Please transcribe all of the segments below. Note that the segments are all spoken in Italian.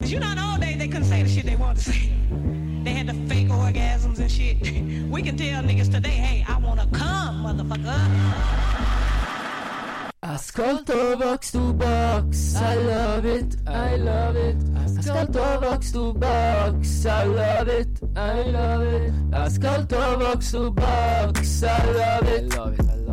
You know, in the old days they couldn't say the shit they wanted to say. They had the fake orgasms and shit. we can tell niggas today, hey, I wanna come, motherfucker. Ascolto Box to Box, I love it, I love it. Ascolto Box to Box, I love it, I love it. Ascolto Box to Box, I love it, I love it, I love it.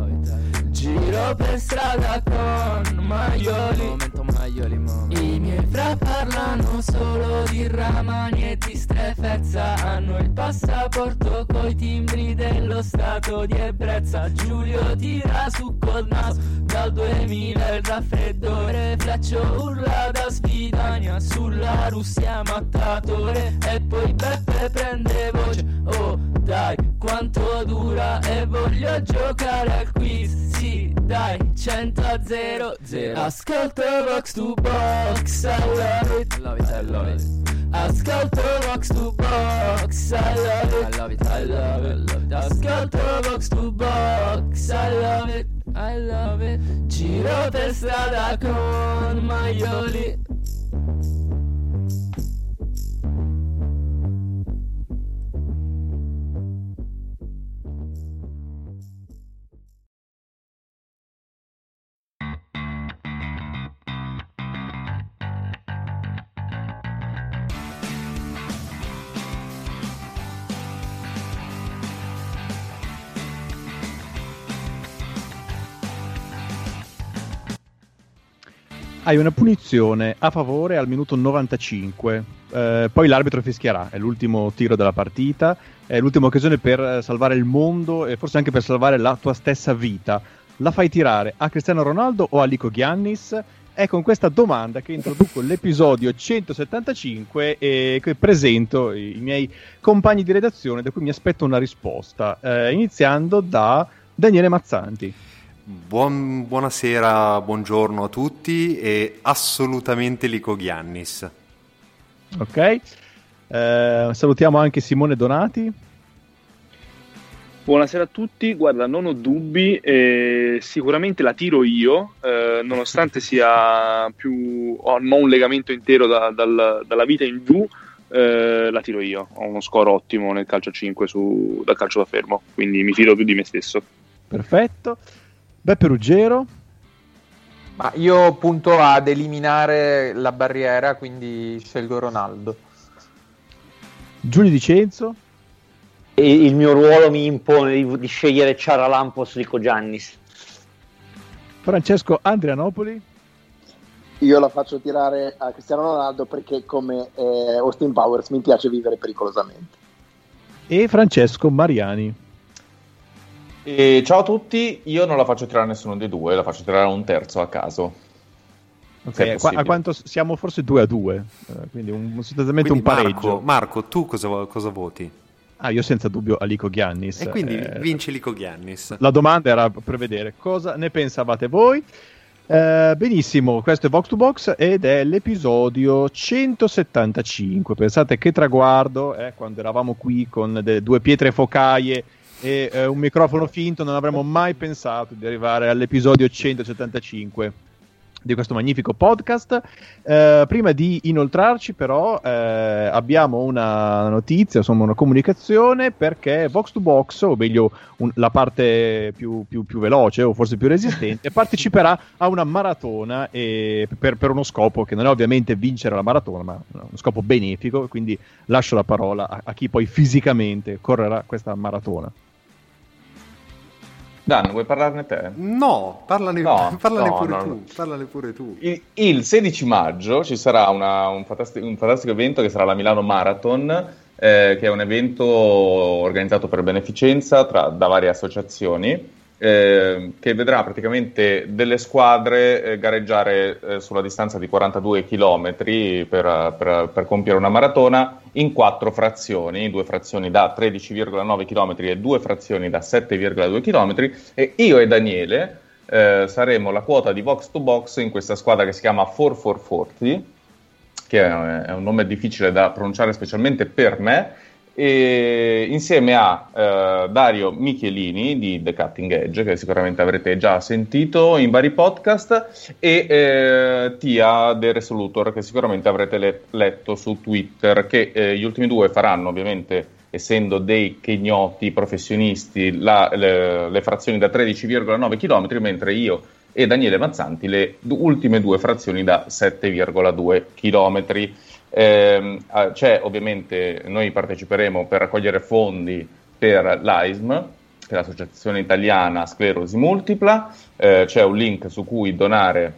Giro per strada con maioli, momento maioli, I miei fra parlano solo di ramani e di strefezza. Hanno il passaporto coi timbri dello stato di ebbrezza. Giulio tira su col naso dal 2000 il raffreddore. Fleccio urla da sfidania sulla Russia mattatore. E poi Beppe prende voce. Oh dai quanto dura e voglio giocare al quiz. Sì dai 100 a 0 0 Ascolto box to box I love it. I love it I love it. Ascolto box to box I love it. I love it I love it Ascolto box to box I love it. I love it. Giro per strada con maioli hai una punizione a favore al minuto 95. Eh, poi l'arbitro fischierà, è l'ultimo tiro della partita, è l'ultima occasione per eh, salvare il mondo e forse anche per salvare la tua stessa vita. La fai tirare a Cristiano Ronaldo o a Lico Giannis? È con questa domanda che introduco l'episodio 175 e che presento i, miei compagni di redazione da cui mi aspetto una risposta, eh, iniziando da Daniele Mazzanti. Buon, buonasera, buongiorno a tutti e assolutamente Lico Giannis. Ok, eh, salutiamo anche Simone Donati. Buonasera a tutti, guarda, non ho dubbi, eh, sicuramente la tiro io, eh, nonostante sia più, ho un legamento intero da, dal, dalla vita in giù, eh, la tiro io, ho uno score ottimo nel calcio 5 su, dal calcio da fermo, quindi mi fido più di me stesso. Perfetto. Beppe Ruggero. Ma io punto ad eliminare la barriera, quindi scelgo Ronaldo. Giulio Dicenzo. E il mio ruolo mi impone di, di scegliere Ciaralampos Rico Giannis. Francesco Andrianopoli. Io la faccio tirare a Cristiano Ronaldo perché come eh, Austin Powers mi piace vivere pericolosamente. E Francesco Mariani. E ciao a tutti, io non la faccio tirare a nessuno dei due, la faccio tirare a un terzo a caso. Okay, a, a quanto siamo forse 2 a 2, eh, quindi un, sostanzialmente quindi un pareggio. Marco, Marco, tu cosa, cosa voti? Ah, io senza dubbio Alico Giannis. E quindi eh, vince Alico Giannis. La domanda era per vedere cosa ne pensavate voi. Eh, benissimo, questo è Vox to Box ed è l'episodio 175. Pensate che traguardo, eh, quando eravamo qui con due pietre focaie e eh, un microfono finto, non avremmo mai pensato di arrivare all'episodio 175 di questo magnifico podcast. Eh, prima di inoltrarci, però, eh, abbiamo una notizia, insomma, una comunicazione perché Box to Box, o meglio, un, la parte più, più, più, veloce o forse più resistente, parteciperà a una maratona e, per, per, uno scopo che non è ovviamente vincere la maratona, ma uno scopo benefico. Quindi lascio la parola a, a chi poi fisicamente correrà questa maratona. Dan, vuoi parlarne te? No, parlane, no, parlane, no, pure, no, tu, parlane pure tu. Il, il 16 maggio ci sarà una, un, fantastico, un, fantastico, evento che sarà la Milano Marathon, eh, che è un evento organizzato per beneficenza tra, da varie associazioni. Eh, che vedrà praticamente delle squadre eh, gareggiare eh, sulla distanza di 42 km per, per, per, compiere una maratona in quattro frazioni, due frazioni da 13,9 km e due frazioni da 7,2 km e io e Daniele eh, saremo la quota di box to box in questa squadra che si chiama 4440 che è un nome difficile da pronunciare specialmente per me e insieme a eh, Dario Michelini di The Cutting Edge, che sicuramente avrete già sentito in vari podcast, e eh, Tia The Resolutor, che sicuramente avrete le- letto su Twitter, che eh, gli ultimi due faranno ovviamente, essendo dei kegnoti professionisti, la, le, le frazioni da 13,9 km, mentre io e Daniele Mazzanti le d- ultime due frazioni da 7,2 km. Eh, c'è ovviamente, noi parteciperemo per raccogliere fondi per l'AISM, che è l'Associazione Italiana Sclerosi Multipla, eh, c'è un link su cui donare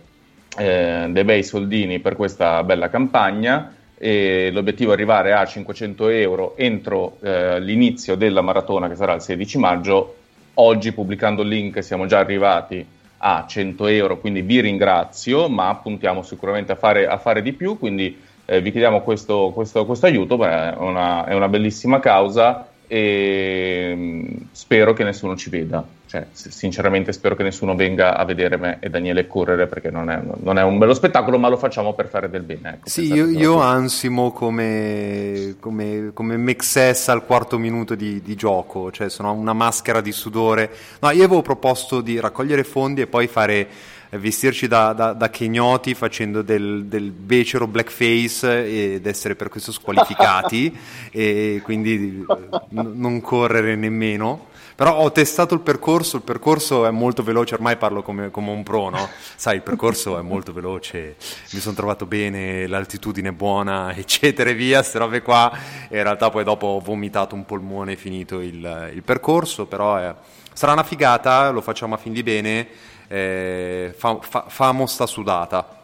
eh, dei bei soldini per questa bella campagna e l'obiettivo è arrivare a 500 euro entro eh, l'inizio della maratona che sarà il 16 maggio. Oggi pubblicando il link siamo già arrivati a 100 euro, quindi vi ringrazio, ma puntiamo sicuramente a fare, a fare di più, quindi eh, vi chiediamo questo, questo, questo aiuto, beh, è, una, è, una, bellissima causa e mm, spero che nessuno ci veda. Cioè, sinceramente spero che nessuno venga a vedere me e Daniele correre perché non è, non è un bello spettacolo, ma lo facciamo per fare del bene. Ecco, sì, io, io ansimo come, come, come Mexes al quarto minuto di, di, gioco, cioè sono una maschera di sudore. No, io avevo proposto di raccogliere fondi e poi fare vestirci da, da, da kenyoti facendo del, del, becero blackface ed essere per questo squalificati e quindi eh, n- non correre nemmeno. Però ho testato il percorso, il percorso è molto veloce, ormai parlo come, come un pro, no? Sai, il percorso è molto veloce, mi sono trovato bene, l'altitudine è buona, eccetera e via, queste robe qua. In realtà poi dopo ho vomitato un polmone finito il, il percorso, però è, sarà una figata, lo facciamo a fin di bene eh, fa, fa, famo sta sudata.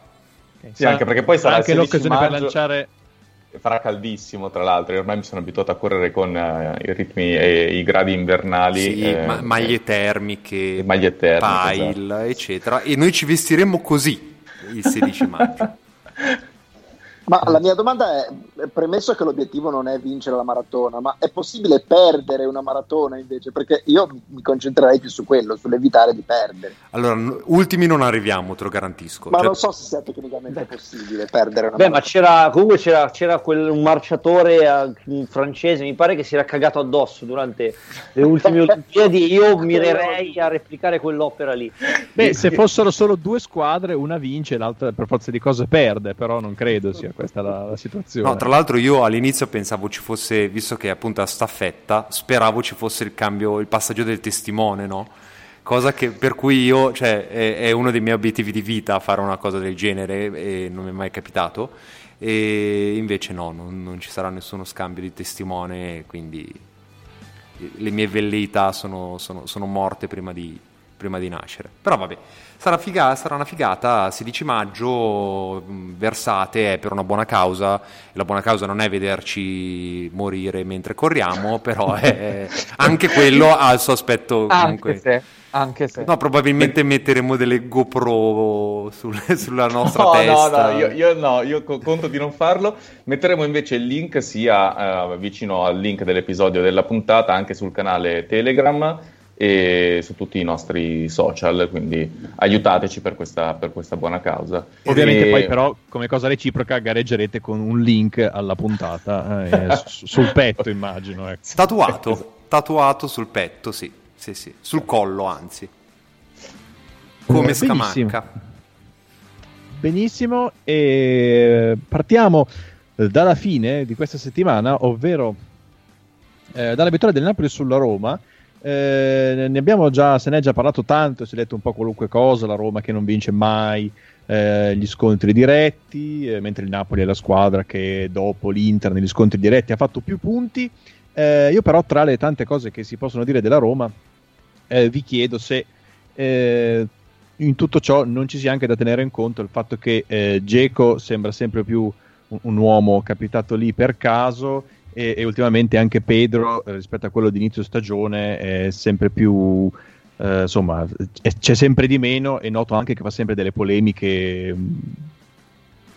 Okay. Sì, anche perché poi sarà anche l'occasione per lanciare farà caldissimo tra l'altro, ormai mi sono abituato a correre con uh, i ritmi e i gradi invernali. Sì, eh, ma- maglie termiche, maglie termiche pile, esatto. eccetera. E noi ci vestiremo così il 16 maggio. Ma la mia domanda è, premesso che l'obiettivo non è vincere la maratona, ma è possibile perdere una maratona invece? Perché io mi concentrerei più su quello, sull'evitare di perdere. Allora, ultimi non arriviamo, te lo garantisco. Ma cioè... non so se sia tecnicamente possibile perdere una Beh, maratona. ma c'era, comunque c'era, c'era quel, un marciatore uh, francese, mi pare che si era cagato addosso durante le ultime Olimpiadi. Io mirerei a replicare quell'opera lì. Beh, se fossero solo due squadre, una vince, l'altra per forza di cose perde, però non credo sia questa la, la situazione. No, tra l'altro io all'inizio pensavo ci fosse, visto che è appunto a staffetta, speravo ci fosse il cambio, il passaggio del testimone, no? Cosa che, per cui io, cioè, è, è, uno dei miei obiettivi di vita fare una cosa del genere e non mi è mai capitato. E invece no, non, non ci sarà nessuno scambio di testimone, quindi le mie velleità sono, sono, sono morte prima di, prima di nascere. Però vabbè, sarà, figa, sarà una figata, 16 maggio, versate, è per una buona causa, la buona causa non è vederci morire mentre corriamo, però è, anche quello ha il suo aspetto comunque... Anche se, anche se. No, probabilmente metteremo delle GoPro sul, sulla nostra no, testa. No, no, io, io, no, io conto di non farlo. Metteremo invece il link sia uh, vicino al link dell'episodio della puntata, anche sul canale Telegram e su tutti i nostri social, quindi aiutateci per questa, per questa buona causa. Ovviamente e... poi però come cosa reciproca gareggerete con un link alla puntata eh, sul petto immagino. Ecco. Tatuato, tatuato sul petto, sì, sì, sì, sul collo anzi, come eh, scamacca. Benissimo, e partiamo dalla fine di questa settimana, ovvero eh, dalla vittoria del Napoli sulla Roma, eh, ne abbiamo già, se ne è già parlato tanto, si è detto un po' qualunque cosa, la Roma che non vince mai eh, gli scontri diretti, eh, mentre il Napoli è la squadra che dopo l'Inter negli scontri diretti ha fatto più punti. Eh, io però tra le tante cose che si possono dire della Roma, eh, vi chiedo se in tutto ciò non ci sia anche da tenere in conto il fatto che eh, sembra sempre più un, un uomo capitato lì per caso e, e ultimamente anche Pedro eh, rispetto a quello di inizio stagione è sempre più eh, insomma, eh, c'è sempre di meno e noto anche che fa sempre delle polemiche mh,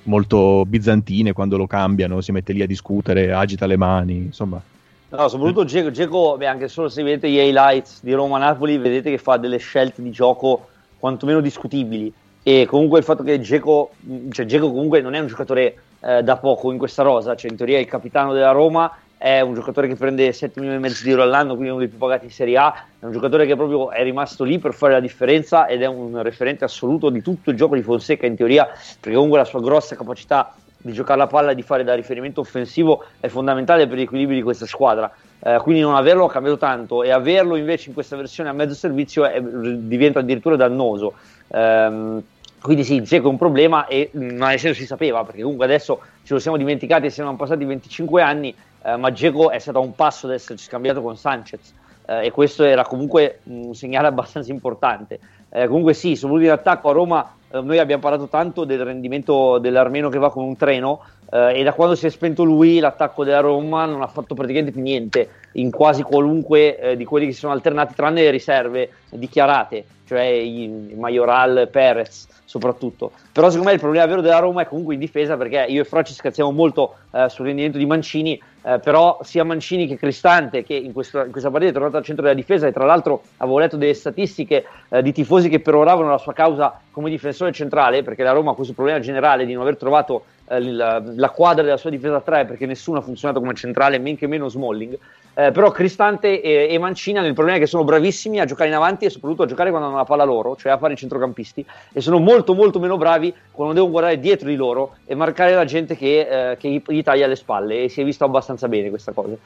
molto bizantine quando lo cambiano, si mette lì a discutere, agita le mani, insomma. No, soprattutto Geco, Geco beh, anche solo se vedete gli highlights di Roma-Napoli, vedete che fa delle scelte di gioco quantomeno discutibili. E comunque il fatto che Geco, cioè Geco comunque non è un giocatore eh, da poco in questa rosa, cioè in teoria è il capitano della Roma, è un giocatore che prende 7 milioni e mezzo di euro all'anno, quindi uno dei più pagati in Serie A, è un giocatore che proprio è rimasto lì per fare la differenza ed è un referente assoluto di tutto il gioco di Fonseca in teoria, perché comunque la sua grossa capacità di giocare la palla e di fare da riferimento offensivo è fondamentale per l'equilibrio di questa squadra. Eh, quindi non averlo ha cambiato tanto e averlo invece in questa versione a mezzo servizio è, diventa addirittura dannoso. Ehm, quindi sì, Zeco è un problema e ma nel senso si sapeva perché comunque adesso ce lo siamo dimenticati e siamo passati 25 anni, eh, ma Zeco è stato a un passo da esserci scambiato con Sanchez eh, e questo era comunque un segnale abbastanza importante. Eh, comunque sì, soprattutto in attacco a Roma eh, noi abbiamo parlato tanto del rendimento dell'armeno che va con un treno eh, e da quando si è spento lui l'attacco della Roma non ha fatto praticamente più niente in quasi qualunque eh, di quelli che si sono alternati tranne le riserve dichiarate, cioè i Majoral, Perez soprattutto. Però secondo me il problema vero della Roma è comunque in difesa perché io e Fra ci scazziamo molto eh, sul rendimento di Mancini, eh, però sia Mancini che Cristante che in, questo, in, questa partita è tornato al centro della difesa e tra l'altro avevo letto delle statistiche eh, di tifosi che peroravano la sua causa come difensore centrale perché la Roma ha questo problema generale di non aver trovato eh, la, la, quadra della sua difesa 3 perché nessuno ha funzionato come centrale, men che meno Smalling. Eh, però Cristante e, e, Mancini hanno il problema che sono bravissimi a giocare in avanti e soprattutto a giocare quando hanno la palla loro, cioè a fare i centrocampisti, e sono molto molto meno bravi quando devono guardare dietro di loro e marcare la gente che, eh, che gli taglia le spalle e si è visto abbastanza bene questa cosa.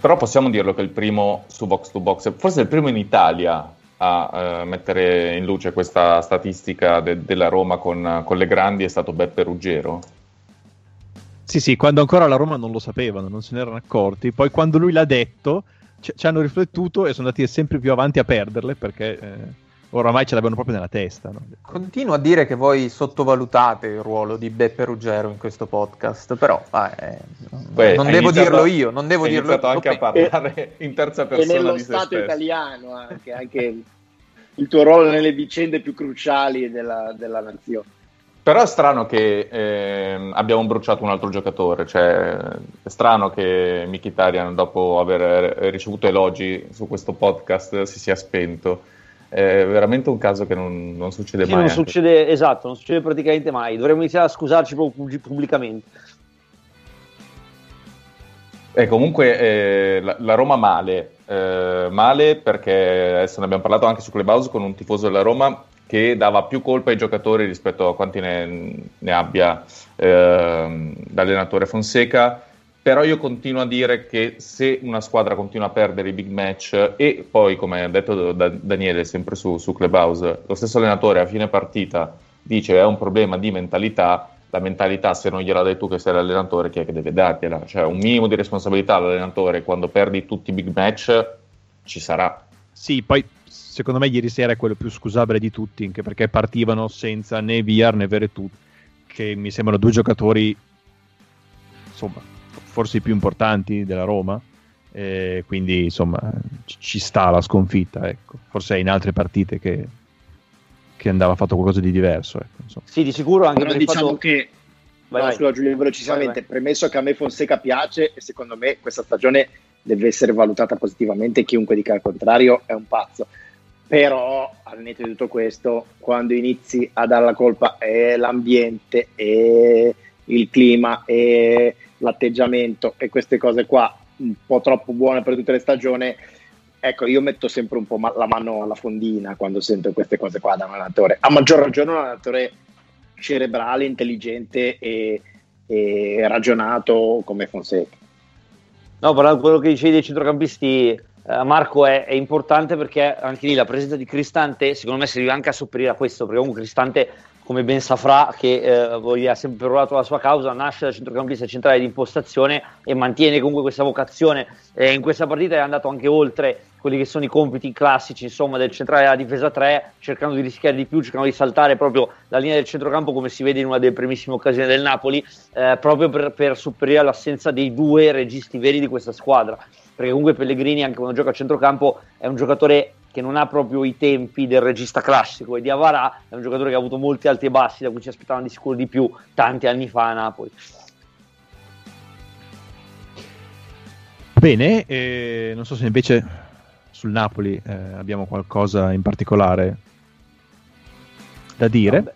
Però possiamo dirlo che è il primo su box to box, forse è il primo in Italia a uh, mettere in luce questa statistica de- della Roma con, con, le grandi è stato Beppe Ruggero. Sì, sì, quando ancora la Roma non lo sapevano, non se ne erano accorti, poi quando lui l'ha detto ci hanno riflettuto e sono andati sempre più avanti a perderle perché eh, oramai ce l'avevano proprio nella testa. No? Continuo a dire che voi sottovalutate il ruolo di Beppe Ruggero in questo podcast, però eh, Beh, non devo iniziato, dirlo io, non devo dirlo io. anche a parlare in terza persona e nello di Stato italiano anche, anche il tuo ruolo nelle vicende più cruciali della, della nazione. Però è strano che eh, abbiamo bruciato un altro giocatore, cioè è strano che Mkhitaryan dopo aver ricevuto elogi su questo podcast si sia spento. È veramente un caso che non, non succede sì, mai. Non succede, esatto, non succede praticamente mai. Dovremmo iniziare a scusarci pubblicamente. E comunque eh, la, la, Roma male, eh, male perché adesso ne abbiamo parlato anche su Clubhouse con un tifoso della Roma che dava più colpa ai giocatori rispetto a quanti ne, ne abbia eh, l'allenatore Fonseca. Però io continuo a dire che se una squadra continua a perdere i big match e poi, come ha detto da Daniele sempre su, su Clubhouse, lo stesso allenatore a fine partita dice è un problema di mentalità, la mentalità se non gliela dai tu che sei l'allenatore chi è che deve dargliela? Cioè un minimo di responsabilità all'allenatore quando perdi tutti i big match ci sarà. Sì, poi secondo me ieri sera è quello più scusabile di tutti, anche perché partivano senza né Viar né Veretù, che mi sembrano due giocatori, insomma, forse i più importanti della Roma. Eh, quindi insomma ci sta la sconfitta ecco. forse è in altre partite che, che andava fatto qualcosa di diverso ecco, sì di sicuro anche Però diciamo fatto... che vai, vai. Scusa, Giulio, velocissimamente vai, vai. premesso che a me Fonseca piace e secondo me questa stagione deve essere valutata positivamente chiunque dica il contrario è un pazzo però al netto di tutto questo, quando inizi a dare la colpa è l'ambiente e il clima e l'atteggiamento e queste cose qua un po' troppo buone per tutte le stagioni, ecco, io metto sempre un po' la mano alla fondina quando sento queste cose qua da un allenatore. A maggior ragione un allenatore cerebrale, intelligente e, e ragionato come Fonseca. No, però quello che dicevi dei centrocampisti Uh, Marco è, è, importante perché anche lì la presenza di Cristante secondo me serve anche a sopperire a questo perché comunque Cristante come ben saprà che eh, ha sempre provato la sua causa nasce da centrocampista centrale di impostazione e mantiene comunque questa vocazione e in questa partita è andato anche oltre quelli che sono i compiti classici insomma del centrale della difesa 3 cercando di rischiare di più cercando di saltare proprio la linea del centrocampo come si vede in una delle primissime occasioni del Napoli eh, proprio per, per sopperire all'assenza dei due registi veri di questa squadra. Perché comunque Pellegrini anche quando gioca a centrocampo è un giocatore che non ha proprio i tempi del regista classico e di Avarà è un giocatore che ha avuto molti alti e bassi da cui ci aspettavano di sicuro di più tanti anni fa a Napoli. Bene, eh, non so se invece sul Napoli eh, abbiamo qualcosa in particolare da dire. No,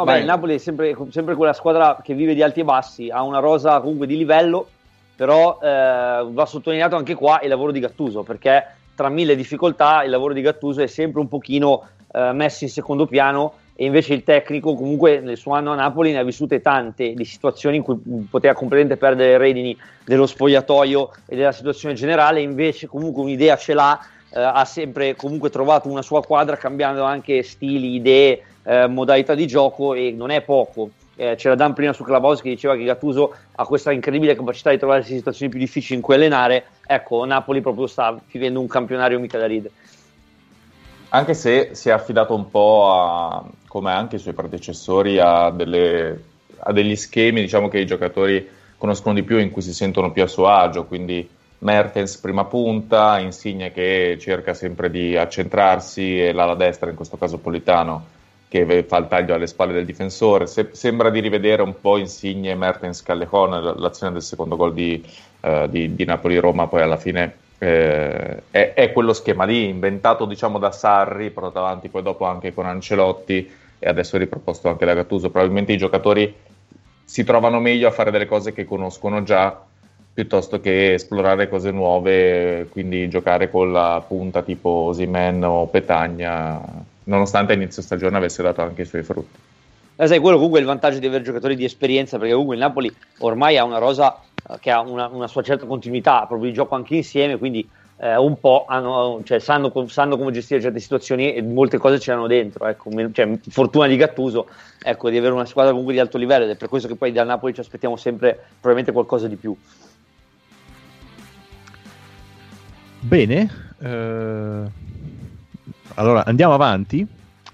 no beh, il Napoli è sempre, sempre, quella squadra che vive di alti e bassi, ha una rosa comunque di livello, però eh, va sottolineato anche qua il lavoro di Gattuso, perché tra mille difficoltà il lavoro di Gattuso è sempre un pochino eh, messo in secondo piano e invece il tecnico comunque nel suo anno a Napoli ne ha vissute tante di situazioni in cui poteva completamente perdere le redini dello spogliatoio e della situazione generale, invece comunque un'idea ce l'ha, eh, ha sempre comunque trovato una sua quadra cambiando anche stili, idee, eh, modalità di gioco e non è poco. Eh, c'era Dan prima su Clubhouse che diceva che Gattuso ha questa incredibile capacità di trovare situazioni più difficili in cui allenare. Ecco, Napoli proprio sta vivendo un campionario mica da ridere. Anche se si è affidato un po' a, come anche i suoi predecessori, a, delle, a degli schemi diciamo, che i giocatori conoscono di più, in cui si sentono più a suo agio, quindi Mertens prima punta, Insigne che cerca sempre di accentrarsi e l'ala destra, in questo caso Politano, che fa il taglio alle spalle del difensore. Se, sembra di rivedere un po' Insigne, Mertens, Callejon, l'azione del secondo gol di, uh, di, di Napoli-Roma, poi alla fine eh, è, è, quello schema lì, inventato diciamo da Sarri, portato avanti poi dopo anche con Ancelotti e adesso riproposto anche da Gattuso. Probabilmente i giocatori si trovano meglio a fare delle cose che conoscono già piuttosto che esplorare cose nuove, quindi giocare con la punta tipo Osimen o Petagna nonostante a inizio stagione avesse dato anche i suoi frutti. Eh, sai, quello comunque è il vantaggio di avere giocatori di esperienza, perché comunque il Napoli ormai ha una rosa eh, che ha una, una, sua certa continuità, proprio di gioco anche insieme, quindi eh, un po' hanno, cioè, sanno, sanno, come gestire certe situazioni e molte cose ce l'hanno dentro. Ecco, cioè, fortuna di Gattuso ecco, di avere una squadra comunque di alto livello ed è per questo che poi dal Napoli ci aspettiamo sempre probabilmente qualcosa di più. Bene, eh allora andiamo avanti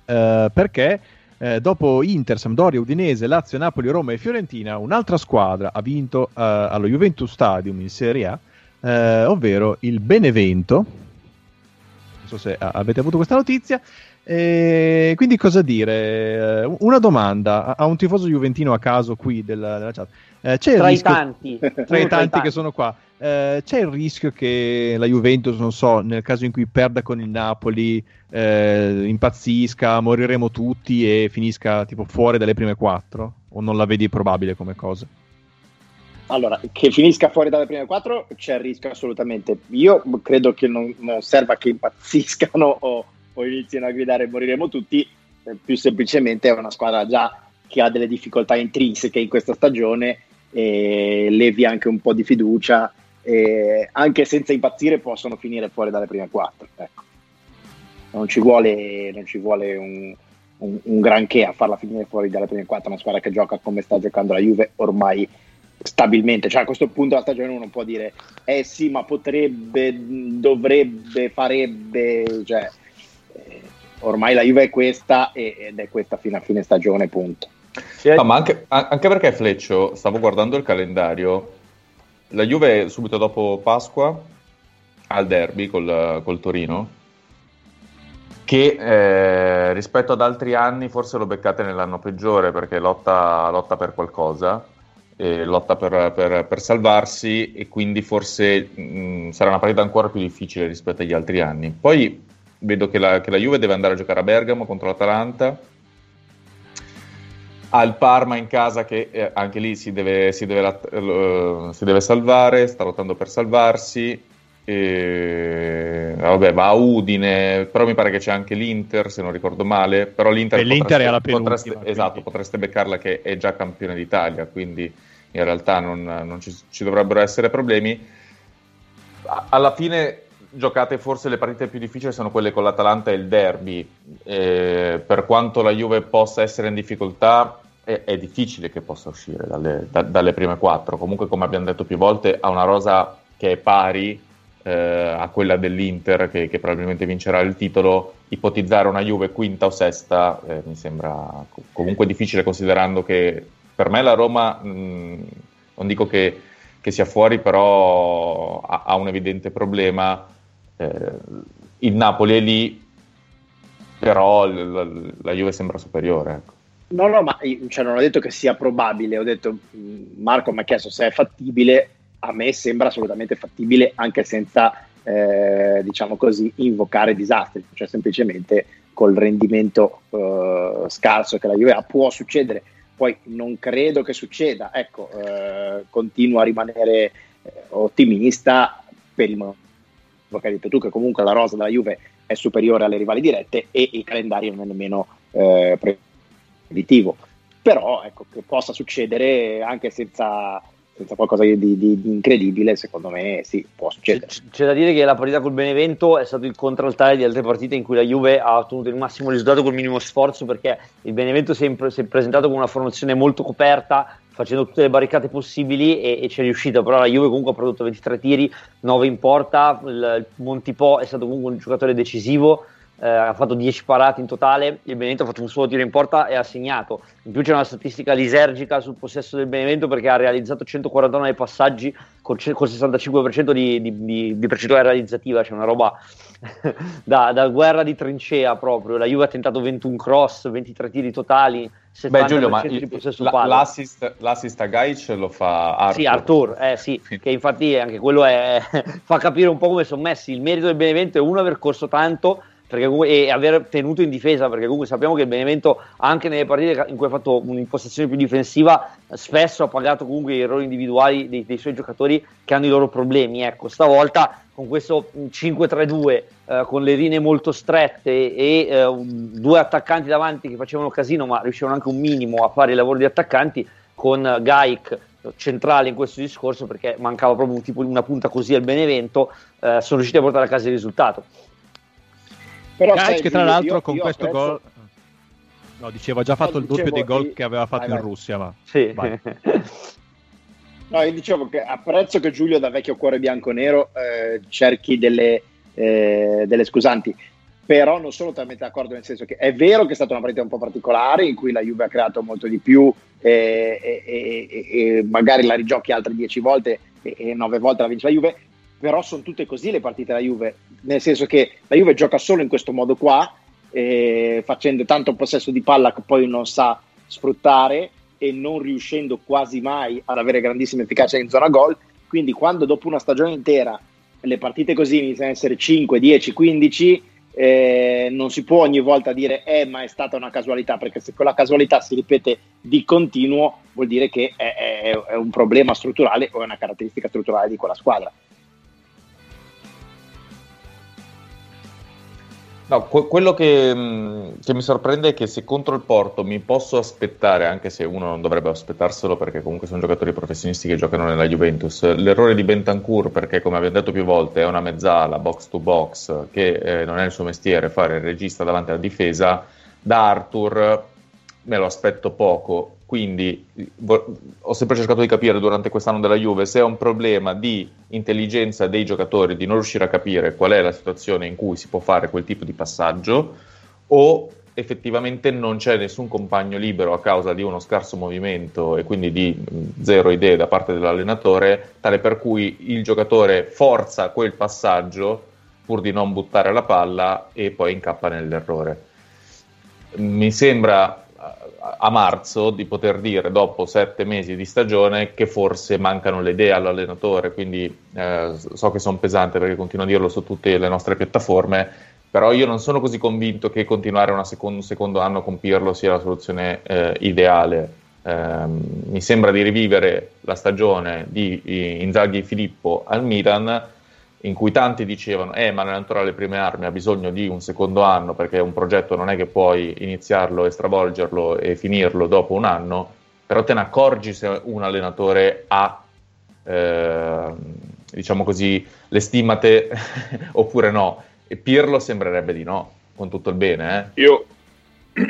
eh, perché eh, dopo Inter, Sampdoria, Udinese, Lazio, Napoli, Roma e Fiorentina, un'altra squadra ha vinto eh, allo Juventus Stadium in Serie A, eh, ovvero il Benevento. Non so se avete avuto questa notizia. E quindi cosa dire? Eh, una domanda a un tifoso juventino a caso qui della, della chat. Eh, c'è tra, i tanti, tra, i tanti, tra i tanti che sono qua, eh, c'è il rischio che la Juventus, non so, nel caso in cui perda con il Napoli, eh, impazzisca, moriremo tutti e finisca tipo fuori dalle prime quattro? O non la vedi probabile come cosa? Allora, che finisca fuori dalle prime quattro c'è il rischio assolutamente. Io credo che non, non serva che impazziscano o, o, inizino a gridare moriremo tutti, eh, più semplicemente è una squadra già che ha delle difficoltà intrinseche in questa stagione e levi anche un po' di fiducia e anche senza impazzire possono finire fuori dalle prime quattro. Ecco. Non ci vuole, non ci vuole un, un, un, granché a farla finire fuori dalle prime quattro, una squadra che gioca come sta giocando la Juve ormai stabilmente, cioè a questo punto della stagione uno può dire eh sì ma potrebbe, dovrebbe, farebbe, cioè eh, ormai la Juve è questa ed è questa fino a fine stagione punto. No, ma anche, anche perché Fleccio, stavo guardando il calendario, la Juve subito dopo Pasqua al derby col, col Torino che eh, rispetto ad altri anni forse lo beccate nell'anno peggiore perché lotta, lotta per qualcosa eh, lotta per, per, per, salvarsi e quindi forse mh, sarà una partita ancora più difficile rispetto agli altri anni. Poi vedo che la, che la Juve deve andare a giocare a Bergamo contro l'Atalanta al Parma in casa che eh, anche lì si deve, si, deve, uh, si deve, salvare, sta lottando per salvarsi. E, vabbè, va a Udine, però mi pare che c'è anche l'Inter, se non ricordo male. Però l'Inter, l'Inter potreste, è alla. Potreste, esatto, potreste beccarla che è già campione d'Italia, quindi in realtà non, non ci, ci dovrebbero essere problemi. Alla fine giocate forse le partite più difficili sono quelle con l'Atalanta e il derby. Eh, per quanto la Juve possa essere in difficoltà, è, è difficile che possa uscire dalle, da, dalle, prime quattro. Comunque, come abbiamo detto più volte, ha una rosa che è pari eh, a quella dell'Inter, che, che, probabilmente vincerà il titolo. Ipotizzare una Juve quinta o sesta eh, mi sembra comunque difficile, considerando che per me la Roma, mh, non dico che che sia fuori però ha un evidente problema. Eh, il Napoli è lì, però la, la Juve sembra superiore. Ecco. No, no, ma cioè, non ho detto che sia probabile, ho detto, Marco mi ha chiesto se è fattibile, a me sembra assolutamente fattibile anche senza, eh, diciamo così, invocare disastri, cioè semplicemente col rendimento eh, scarso che la Juve ha può succedere, poi non credo che succeda, ecco, eh, continuo a rimanere eh, ottimista per il motivo che hai detto tu, che comunque la rosa della Juve è superiore alle rivali dirette e il calendario non è nemmeno eh, predittivo, però ecco, che possa succedere anche senza senza qualcosa di, di, di, incredibile, secondo me sì, può succedere. C'è, c'è, da dire che la partita col Benevento è stato il contraltare di altre partite in cui la Juve ha ottenuto il massimo risultato col minimo sforzo perché il Benevento si è, si è presentato con una formazione molto coperta, facendo tutte le barricate possibili e, e ci è riuscito, però la Juve comunque ha prodotto 23 tiri, 9 in porta, il, il Montipò è stato comunque un giocatore decisivo, eh, ha fatto 10 parate in totale, il Benevento ha fatto un solo tiro in porta e ha segnato. In più c'è una statistica lisergica sul possesso del Benevento perché ha realizzato 149 passaggi col, col 65% di, di, di, di, percentuale realizzativa, c'è una roba da, da, guerra di trincea proprio. La Juve ha tentato 21 cross, 23 tiri totali. Beh Giulio, ma il, la, l'assist, l'assist, a Gaic lo fa Arthur. Sì, Arthur, eh, sì, che infatti anche quello è, fa capire un po' come sono messi. Il merito del Benevento è uno aver corso tanto comunque, e aver tenuto in difesa, perché comunque sappiamo che il Benevento, anche nelle partite in cui ha fatto un'impostazione più difensiva, spesso ha pagato comunque gli errori individuali dei, dei suoi giocatori che hanno i loro problemi. Ecco, stavolta con questo 5-3-2, eh, con le linee molto strette e eh, due attaccanti davanti che facevano casino, ma riuscivano anche un minimo a fare i lavori di attaccanti, con Gaik centrale in questo discorso perché mancava proprio un tipo, una punta così al Benevento, eh, sono riusciti a portare a casa il risultato. Però Gac, che tra l'altro io, con io questo apprezzo... gol no dicevo ha già fatto no, il doppio dei gol che aveva fatto vai, in vai. Russia ma sì. no io dicevo che apprezzo che Giulio da vecchio cuore bianco-nero eh, cerchi delle, eh, delle scusanti però non sono totalmente d'accordo nel senso che è vero che è stata una partita un po' particolare in cui la Juve ha creato molto di più eh, e, e, e magari la rigiochi altre 10 volte e 9 volte la vince la Juve però sono tutte così le partite della Juve, nel senso che la Juve gioca solo in questo modo qua, eh, facendo tanto possesso di palla che poi non sa sfruttare e non riuscendo quasi mai ad avere grandissima efficacia in zona gol. Quindi quando dopo una stagione intera le partite così iniziano ad essere 5, 10, 15, eh, non si può ogni volta dire eh ma è stata una casualità, perché se quella casualità si ripete di continuo vuol dire che è, è, è un problema strutturale o è una caratteristica strutturale di quella squadra. No, que- quello che, mh, mm, che, mi sorprende è che se contro il Porto mi posso aspettare, anche se uno non dovrebbe aspettarselo perché comunque sono giocatori professionisti che giocano nella Juventus, l'errore di Bentancur perché come abbiamo detto più volte è una mezzala box to box che eh, non è il suo mestiere fare il regista davanti alla difesa, da Arthur me lo aspetto poco quindi ho sempre cercato di capire durante quest'anno della Juve se è un problema di intelligenza dei giocatori, di non riuscire a capire qual è la situazione in cui si può fare quel tipo di passaggio, o effettivamente non c'è nessun compagno libero a causa di uno scarso movimento e quindi di zero idee da parte dell'allenatore, tale per cui il giocatore forza quel passaggio pur di non buttare la palla e poi incappa nell'errore. Mi sembra a marzo di poter dire dopo sette mesi di stagione che forse mancano le idee all'allenatore, quindi eh, so che sono pesante perché continuo a dirlo su tutte le nostre piattaforme, però io non sono così convinto che continuare secondo, un secondo anno con Pirlo sia la soluzione eh, ideale. Eh, mi sembra di rivivere la stagione di Inzaghi Filippo al Milan in cui tanti dicevano eh ma l'allenatore alle prime armi ha bisogno di un secondo anno perché un progetto non è che puoi iniziarlo e stravolgerlo e finirlo dopo un anno, però te ne accorgi se un allenatore ha, eh, diciamo così, le stimate oppure no. E Pirlo sembrerebbe di no, con tutto il bene. Eh. Io,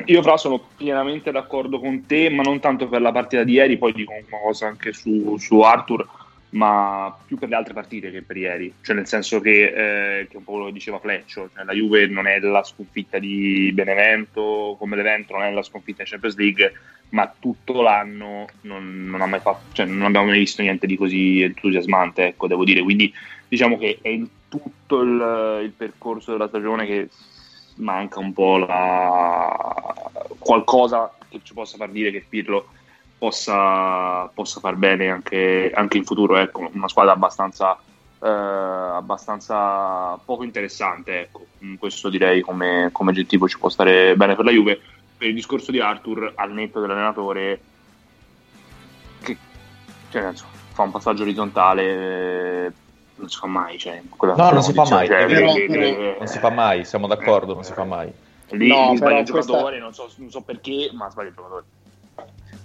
io fra sono pienamente d'accordo con te, ma non tanto per la partita di ieri, poi dico una cosa anche su, su Arthur ma più per le altre partite che per ieri, cioè nel senso che, eh, che un po' lo diceva Fleccio, cioè la Juve non è la sconfitta di Benevento come l'evento, non è la sconfitta in Champions League, ma tutto l'anno non, non, fatto, cioè, non abbiamo mai visto niente di così entusiasmante, ecco, devo dire. Quindi diciamo che è in tutto il, il percorso della stagione che manca un po' la... qualcosa che ci possa far dire che Pirlo possa, possa far bene anche, anche, in futuro. Ecco, una squadra abbastanza, eh, abbastanza poco interessante. Ecco. Questo direi come, come aggettivo ci può stare bene per la Juve. Per il discorso di Arthur, al netto dell'allenatore, che cioè, fa un passaggio orizzontale non si fa mai. Cioè, no, non si fa mai. Cioè, però, che, però... non si fa mai, siamo d'accordo, non si fa mai. Lì, no, lì sbaglia il giocatore, questa... non, so, non, so, perché, ma sbaglia il giocatore.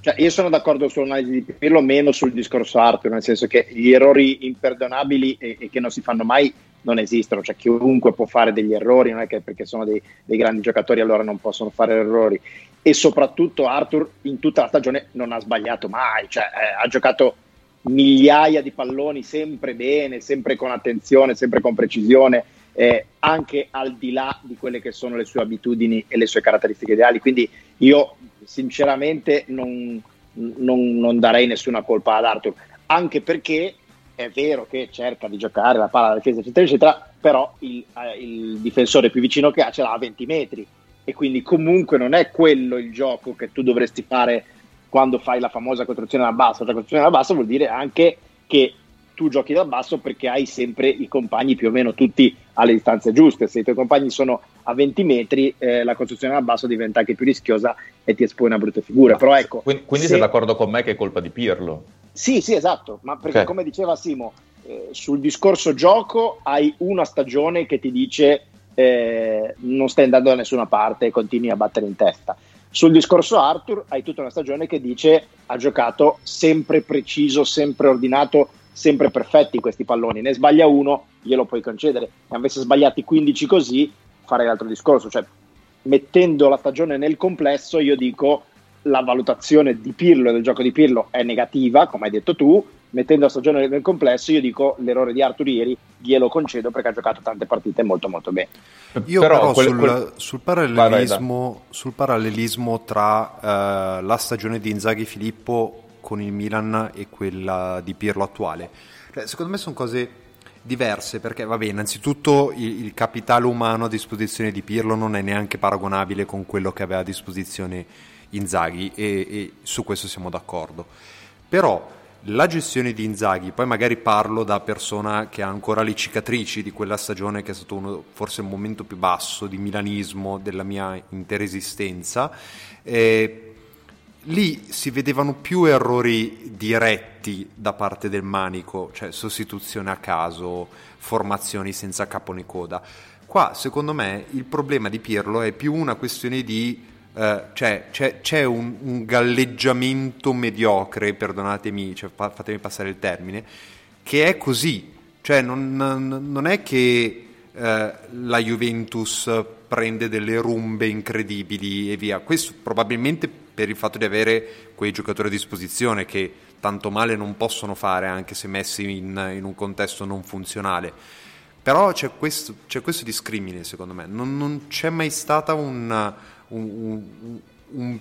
Cioè, io sono d'accordo sull'analisi di Pirlo, meno sul discorso Arthur, nel senso che gli errori imperdonabili e, e, che non si fanno mai non esistono, cioè chiunque può fare degli errori, non è che perché sono dei, dei grandi giocatori allora non possono fare errori. E soprattutto Arthur in tutta la stagione non ha sbagliato mai, cioè eh, ha giocato migliaia di palloni sempre bene, sempre con attenzione, sempre con precisione, eh, anche al di là di quelle che sono le sue abitudini e le sue caratteristiche ideali. Quindi io sinceramente non, non, non darei nessuna colpa ad Arthur, anche perché è vero che cerca di giocare la palla alla difesa, eccetera, eccetera, però il, eh, il, difensore più vicino che ha ce l'ha a 20 metri e quindi comunque non è quello il gioco che tu dovresti fare quando fai la famosa costruzione da basso. La costruzione da basso vuol dire anche che tu giochi da basso perché hai sempre i compagni più o meno tutti alle distanze giuste. Se i tuoi compagni sono a 20 metri, eh, la costruzione da basso diventa anche più rischiosa e ti espone a brutte figure. Però ecco, quindi, quindi se... sei d'accordo con me che è colpa di Pirlo? Sì, sì, esatto, ma perché okay. come diceva Simo, eh, sul discorso gioco hai una stagione che ti dice eh, non stai andando da nessuna parte e continui a battere in testa. Sul discorso Arthur hai tutta una stagione che dice ha giocato sempre preciso, sempre ordinato, sempre perfetti questi palloni, ne sbaglia uno, glielo puoi concedere, ne avesse sbagliati 15 così, farei l'altro discorso, cioè mettendo la stagione nel complesso io dico la valutazione di Pirlo e del gioco di Pirlo è negativa, come hai detto tu, mettendo la stagione nel complesso io dico l'errore di Arthur ieri glielo concedo perché ha giocato tante partite molto molto bene. Io però, però quel, sul, quel... sul, parallelismo, vai, vai, sul, parallelismo, tra uh, la stagione di Inzaghi Filippo con il Milan e quella di Pirlo attuale. Cioè, secondo me sono cose diverse perché, vabbè, innanzitutto il, il, capitale umano a disposizione di Pirlo non è neanche paragonabile con quello che aveva a disposizione Inzaghi e, e su questo siamo d'accordo. Però la gestione di Inzaghi, poi magari parlo da persona che ha ancora le cicatrici di quella stagione che è stato uno, forse il momento più basso di milanismo della mia intera esistenza, eh, lì si vedevano più errori diretti da parte del manico, cioè sostituzione a caso, formazioni senza capo né coda. Qua, secondo me, il problema di Pirlo è più una questione di Uh, cioè, c'è, c'è un, un, galleggiamento mediocre, perdonatemi, cioè, fa, fatemi passare il termine, che è così. Cioè, non, non è che uh, la Juventus prende delle rumbe incredibili e via. Questo probabilmente per il fatto di avere quei giocatori a disposizione che tanto male non possono fare anche se messi in, in un contesto non funzionale. Però c'è questo, c'è questo discrimine secondo me, non, non c'è mai stata un un, un, un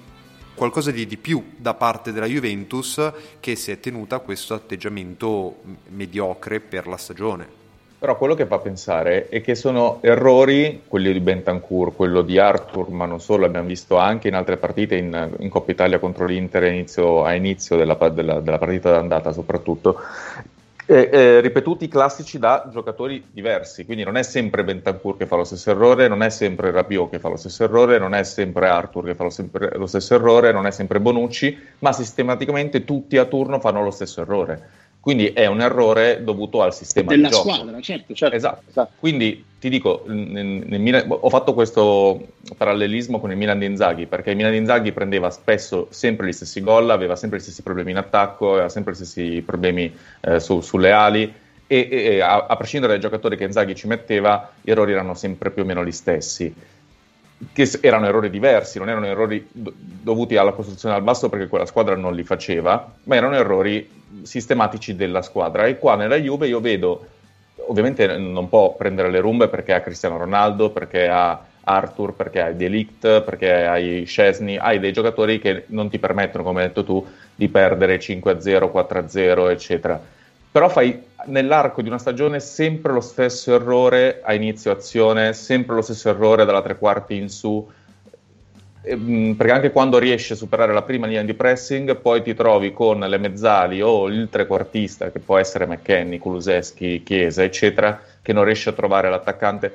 qualcosa di, di, più da parte della Juventus che si è tenuta a questo atteggiamento mediocre per la stagione. Però quello che fa pensare è che sono errori, quelli di Bentancur, quello di Arthur, ma non solo, abbiamo visto anche in altre partite, in, in Coppa Italia contro l'Inter a inizio, a inizio della, della, della partita d'andata soprattutto, eh, eh, ripetuti classici da giocatori diversi, quindi non è sempre Bentancur che fa lo stesso errore, non è sempre Rabiot che fa lo stesso errore, non è sempre Arthur che fa lo, sempre, lo stesso errore, non è sempre Bonucci, ma sistematicamente tutti a turno fanno lo stesso errore. Quindi è un errore dovuto al sistema della di gioco. squadra, certo, certo. Esatto. esatto. Quindi ti dico, nel, nel Milan, ho fatto questo parallelismo con il Milan di Inzaghi, perché il Milan di Inzaghi prendeva spesso sempre gli stessi gol, aveva sempre gli stessi problemi in attacco, aveva sempre gli stessi problemi eh, su, sulle ali e, e a, a, prescindere dai giocatori che Inzaghi ci metteva, gli errori erano sempre più o meno gli stessi che erano errori diversi, non erano errori dovuti alla costruzione al basso perché quella squadra non li faceva, ma erano errori sistematici della squadra. E qua nella Juve io vedo, ovviamente non può prendere le rumbe perché ha Cristiano Ronaldo, perché ha Arthur, perché hai Delict, perché hai Chesney, hai dei giocatori che non ti permettono, come hai detto tu, di perdere 5-0, 4-0, eccetera. Però fai nell'arco di una stagione sempre lo stesso errore a inizio azione, sempre lo stesso errore dalla tre quarti in su, ehm, perché anche quando riesci a superare la prima linea di pressing, poi ti trovi con le mezzali o il trequartista, che può essere McKenny, Kuluseschi, Chiesa, eccetera, che non riesce a trovare l'attaccante.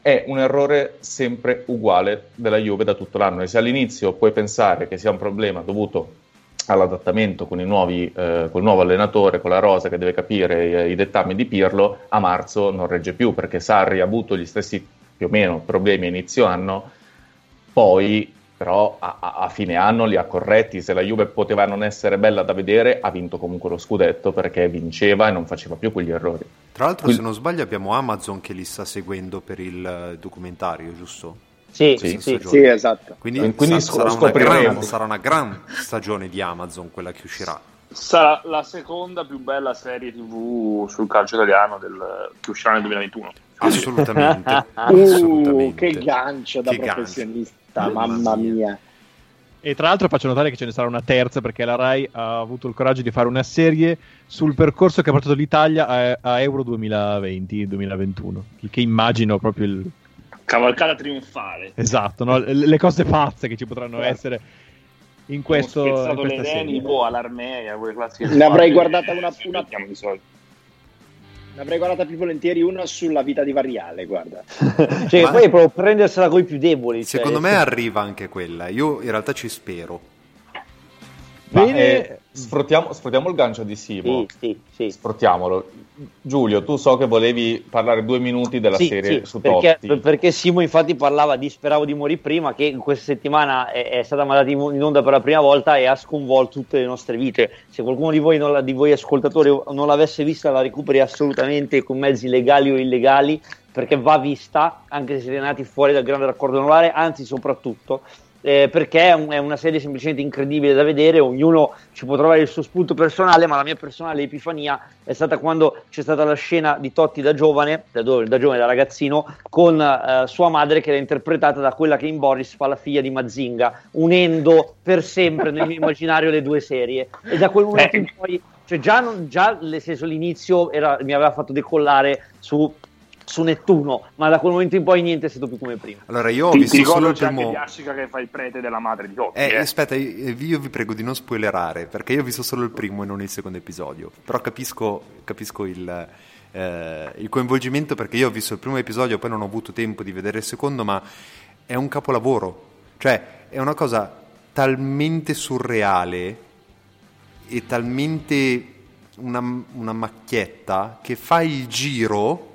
È un errore sempre uguale della Juve da tutto l'anno. E se all'inizio puoi pensare che sia un problema dovuto all'adattamento con, nuovi, eh, con il nuovo allenatore, con la rosa che deve capire i, i, dettami di Pirlo, a marzo non regge più perché Sarri ha avuto gli stessi più o meno problemi a inizio anno, poi però a, a, fine anno li ha corretti, se la Juve poteva non essere bella da vedere, ha vinto comunque lo scudetto perché vinceva e non faceva più quegli errori. Tra l'altro, Quindi... se non sbaglio, abbiamo Amazon che li sta seguendo per il eh, documentario, giusto? Sì, sì, sì, sì, esatto. Quindi, Quindi sarà, sarà, una gran, sarà una gran stagione di Amazon quella che uscirà. Sarà la seconda più bella serie TV sul calcio italiano del, che uscirà nel 2021. Assolutamente. uh, Assolutamente. Che gancio da che professionista, gancio. mamma mia. E tra l'altro faccio notare che ce ne sarà una terza perché la Rai ha avuto il coraggio di fare una serie sul percorso che ha portato l'Italia a, a Euro 2020-2021, che immagino proprio il... Cavalcata trionfale. Esatto, no? le cose pazze che ci potranno certo. essere in questo... in questa serie. boh, all'Armenia, quelle classiche... Ne avrei guardata una... una... di solito. Ne avrei guardata più volentieri una sulla vita di Variale, guarda. cioè, Ma... poi proprio prendersela con i più deboli. Cioè. Secondo cioè... me arriva anche quella. Io in realtà ci spero. Bene. Eh, sfruttiamo, sfruttiamo, il gancio di Simo. Sì, sì, sì. Sfruttiamolo. Giulio, tu so che volevi parlare due minuti della sì, serie sì, su perché, Totti. Perché Simo infatti parlava di Speravo di morire prima, che questa settimana è, è stata mandata in onda per la prima volta e ha sconvolto tutte le nostre vite. Se qualcuno di voi, la, di voi ascoltatori non l'avesse vista, la recuperi assolutamente con mezzi legali o illegali, perché va vista, anche se siete nati fuori dal grande raccordo anulare, anzi soprattutto eh, perché è, un, è, una serie semplicemente incredibile da vedere, ognuno ci può trovare il suo spunto personale, ma la mia personale epifania è stata quando c'è stata la scena di Totti da giovane, da, da giovane, da ragazzino, con eh, sua madre che era interpretata da quella che in Boris fa la figlia di Mazinga, unendo per sempre nel mio immaginario le due serie. E da quel momento in poi, cioè già, non, già nel senso, l'inizio era, mi aveva fatto decollare su su Nettuno, ma da quel momento in poi niente è stato più come prima. Allora io ho ti, visto ti solo il primo... Yashica che fa il prete della madre di Totti. Eh, eh. Aspetta, io vi prego di non spoilerare, perché io ho visto solo il primo e non il secondo episodio, però capisco, capisco il, eh, il coinvolgimento perché io ho visto il primo episodio, poi non ho avuto tempo di vedere il secondo, ma è un capolavoro, cioè è una cosa talmente surreale e talmente una, una macchietta che fa il giro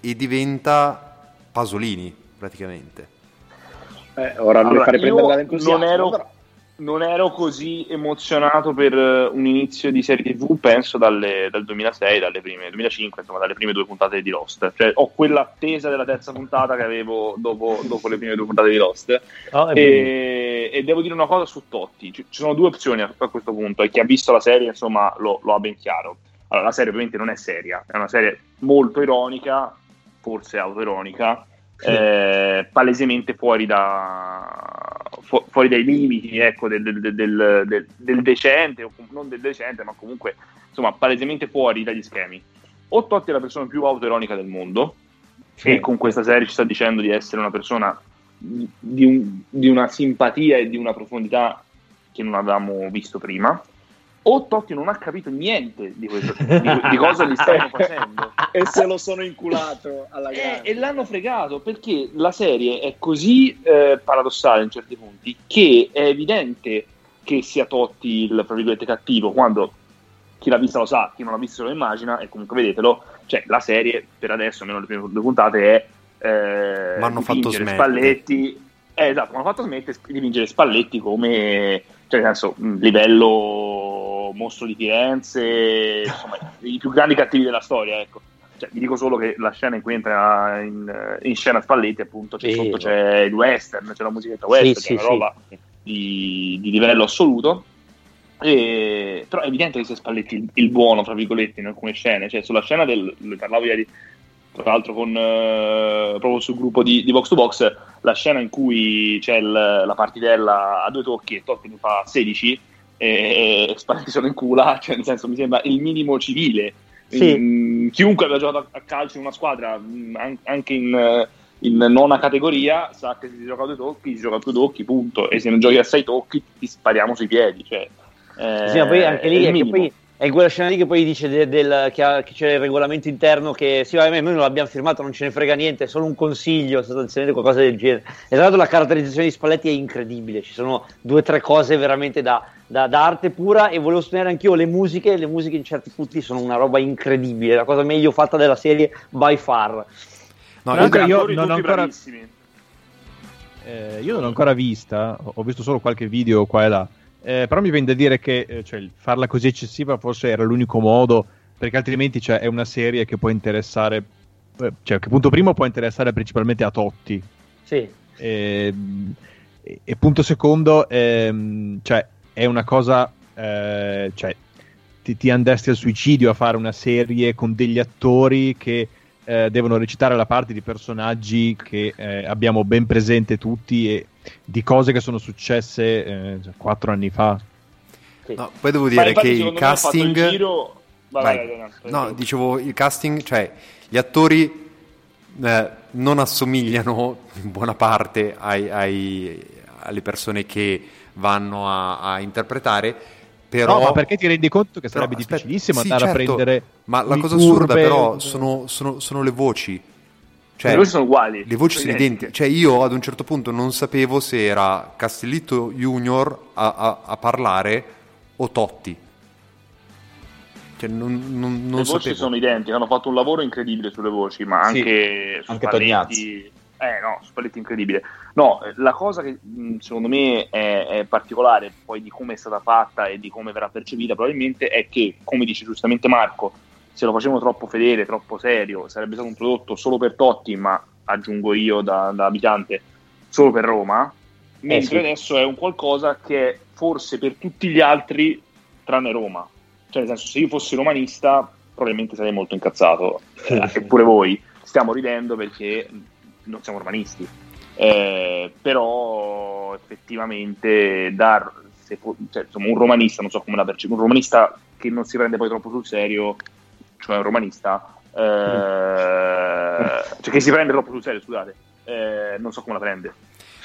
e diventa Pasolini praticamente. Eh, ora non allora, fare prendere dall'entusiasmo. Non ero, non ero così emozionato per eh, un inizio di serie TV, penso dalle, dal 2006, dalle prime, 2005, insomma, dalle prime due puntate di Lost. Cioè, ho quell'attesa della terza puntata che avevo dopo, dopo le prime due puntate di Lost. Oh, e, e, devo dire una cosa su Totti: ci, ci sono due opzioni a, a, questo punto, e chi ha visto la serie, insomma, lo, lo ha ben chiaro. Allora, la serie ovviamente non è seria, è una serie molto ironica, forse autoironica, eh, palesemente fuori, da, fu- fuori, dai limiti ecco, del, del, del, del, decente, o non del decente, ma comunque insomma, palesemente fuori dagli schemi. O Totti è la persona più autoironica del mondo, sì. e con questa serie ci sta dicendo di essere una persona di, un, di una simpatia e di una profondità che non avevamo visto prima o Totti non ha capito niente di, questo, di, di cosa gli stanno facendo. E se lo sono inculato alla grande. E, e l'hanno fregato perché la serie è così eh, paradossale in certi punti che è evidente che sia Totti il virgolette cattivo quando chi l'ha vista lo sa, chi non l'ha visto lo immagina e comunque vedetelo, cioè la serie per adesso, almeno le prime due puntate è eh, ma hanno fatto smettere. Spalletti. Eh, esatto, hanno fatto smettere di vincere Spalletti come cioè nel senso livello mostro di Firenze, insomma, i più grandi cattivi della storia, ecco. Cioè, vi dico solo che la scena in cui entra in, in scena Spalletti, appunto, c'è, sì, sotto c'è il western, c'è la musichetta western, sì, c'è sì, una roba di, di, livello assoluto. E, però è evidente che sia Spalletti il, il, buono, tra virgolette, in alcune scene. Cioè, sulla scena del. parlavo ieri, tra l'altro, con, uh, proprio sul gruppo di, di Box to Box la scena in cui c'è il, la partitella a due tocchi e Totti ne fa 16 e, Spalletti sono in cula, cioè nel senso mi sembra il minimo civile. Sì. Mm, chiunque abbia giocato a calcio in una squadra, mm, an- anche in, in nona categoria, sa che se si gioca a due tocchi, si gioca a due tocchi, punto. E se non giochi a sei tocchi, ti spariamo sui piedi. Cioè, eh, Sì, ma poi anche è lì il è, che poi è quella scena lì che poi dice de- del- che, ha- che c'è il regolamento interno che sì, vabbè, noi non l'abbiamo firmato, non ce ne frega niente, è solo un consiglio, sostanzialmente qualcosa del genere. E tra l'altro la caratterizzazione di Spalletti è incredibile, ci sono due o tre cose veramente da, da- da arte pura e volevo sostenere anch'io le musiche, le musiche in certi punti sono una roba incredibile, la cosa meglio fatta della serie by far. No, Comunque, io non ho ancora- bravissimi. Eh, io non l'ho ancora vista, ho visto solo qualche video qua e là. Eh, però mi viene da dire che eh, cioè, farla così eccessiva forse era l'unico modo, perché altrimenti cioè, è una serie che può interessare, eh, cioè che punto primo può interessare principalmente a Totti. Sì. E, e- e punto secondo, ehm, cioè, è una cosa, eh, cioè, ti, ti andesti al suicidio a fare una serie con degli attori che eh, devono recitare la parte di personaggi che eh, abbiamo ben presente tutti e di cose che sono successe eh, quattro anni fa. No, poi devo dire che il casting. giro- Vai, Vai. vai, vai, vai, vai. No, dicevo il casting, cioè gli attori eh, non assomigliano in buona parte ai- ai- alle persone che vanno a, a interpretare. Però, No, ma perché ti rendi conto che sarebbe Però, aspetta, difficilissimo sì, andare certo, a prendere Ma la cosa assurda, però, sono, sono- sono le voci. Cioè, Le voci sono uguali. Le voci sono Identiche. Cioè, io ad un certo punto non sapevo se era Castellitto Junior a, a- a parlare o Totti. Cioè, non, non- non le voci sapevo. sono identiche, hanno fatto un lavoro incredibile sulle voci, ma Sì, anche su anche. Tognazzi. Eh no, Spalletti incredibile. No, eh, la cosa che secondo me è, è particolare poi di come è stata fatta e di come verrà percepita probabilmente è che, come dice giustamente Marco, se lo facevano troppo fedele, troppo serio, sarebbe stato un prodotto solo per Totti, ma aggiungo io da, da abitante, solo per Roma, mentre sì. adesso è un qualcosa che forse per tutti gli altri tranne Roma. Cioè, nel senso, se io fossi romanista, probabilmente sarei molto incazzato. Eh, eppure voi stiamo ridendo perché non siamo romanisti. Eh, però effettivamente dar, se cioè, insomma, un romanista, non so come la percepisco, un romanista che non si prende poi troppo sul serio, cioè un romanista, eh, cioè che si prende troppo sul serio, scusate, eh, non so come la prende.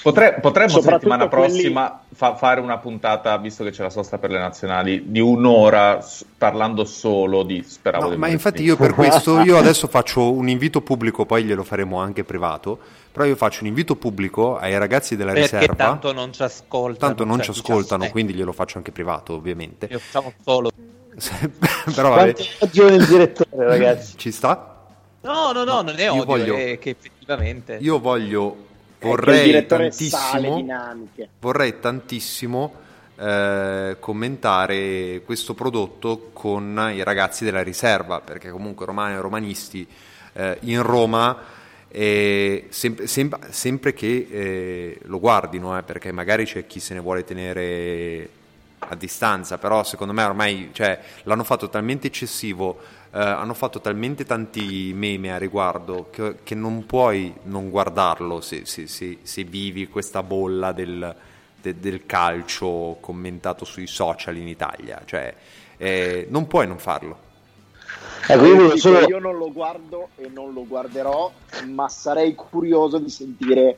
Potre- potremmo settimana quelli- prossima fa- fare una puntata, visto che c'è la sosta per le nazionali, di un'ora s- parlando solo di speravo No, di ma infatti io per questo io adesso faccio un invito pubblico, poi glielo faremo anche privato, però io faccio un invito pubblico ai ragazzi della Perché riserva. tanto non ci ascoltano. Tanto non cioè, ci ascoltano, 17. quindi glielo faccio anche privato, ovviamente. Io facciamo solo. però vabbè, odio nel direttore, ragazzi. ci sta? No, no, no, non è Io odio, voglio- è che effettivamente... Io voglio, il vorrei tantissimo, vorrei tantissimo eh, commentare questo prodotto con i ragazzi della riserva, perché comunque romani e romanisti eh, in Roma, eh, sem- sem- sempre che eh, lo guardino, eh, perché magari c'è chi se ne vuole tenere a distanza, però secondo me ormai cioè, l'hanno fatto talmente eccessivo, eh, hanno fatto talmente tanti meme a riguardo che, che non puoi non guardarlo se, se- se- se vivi questa bolla del, de- del calcio commentato sui social in Italia, cioè eh, non puoi non farlo. Ecco, io Io, solo- io non lo guardo e non lo guarderò, ma sarei curioso di sentire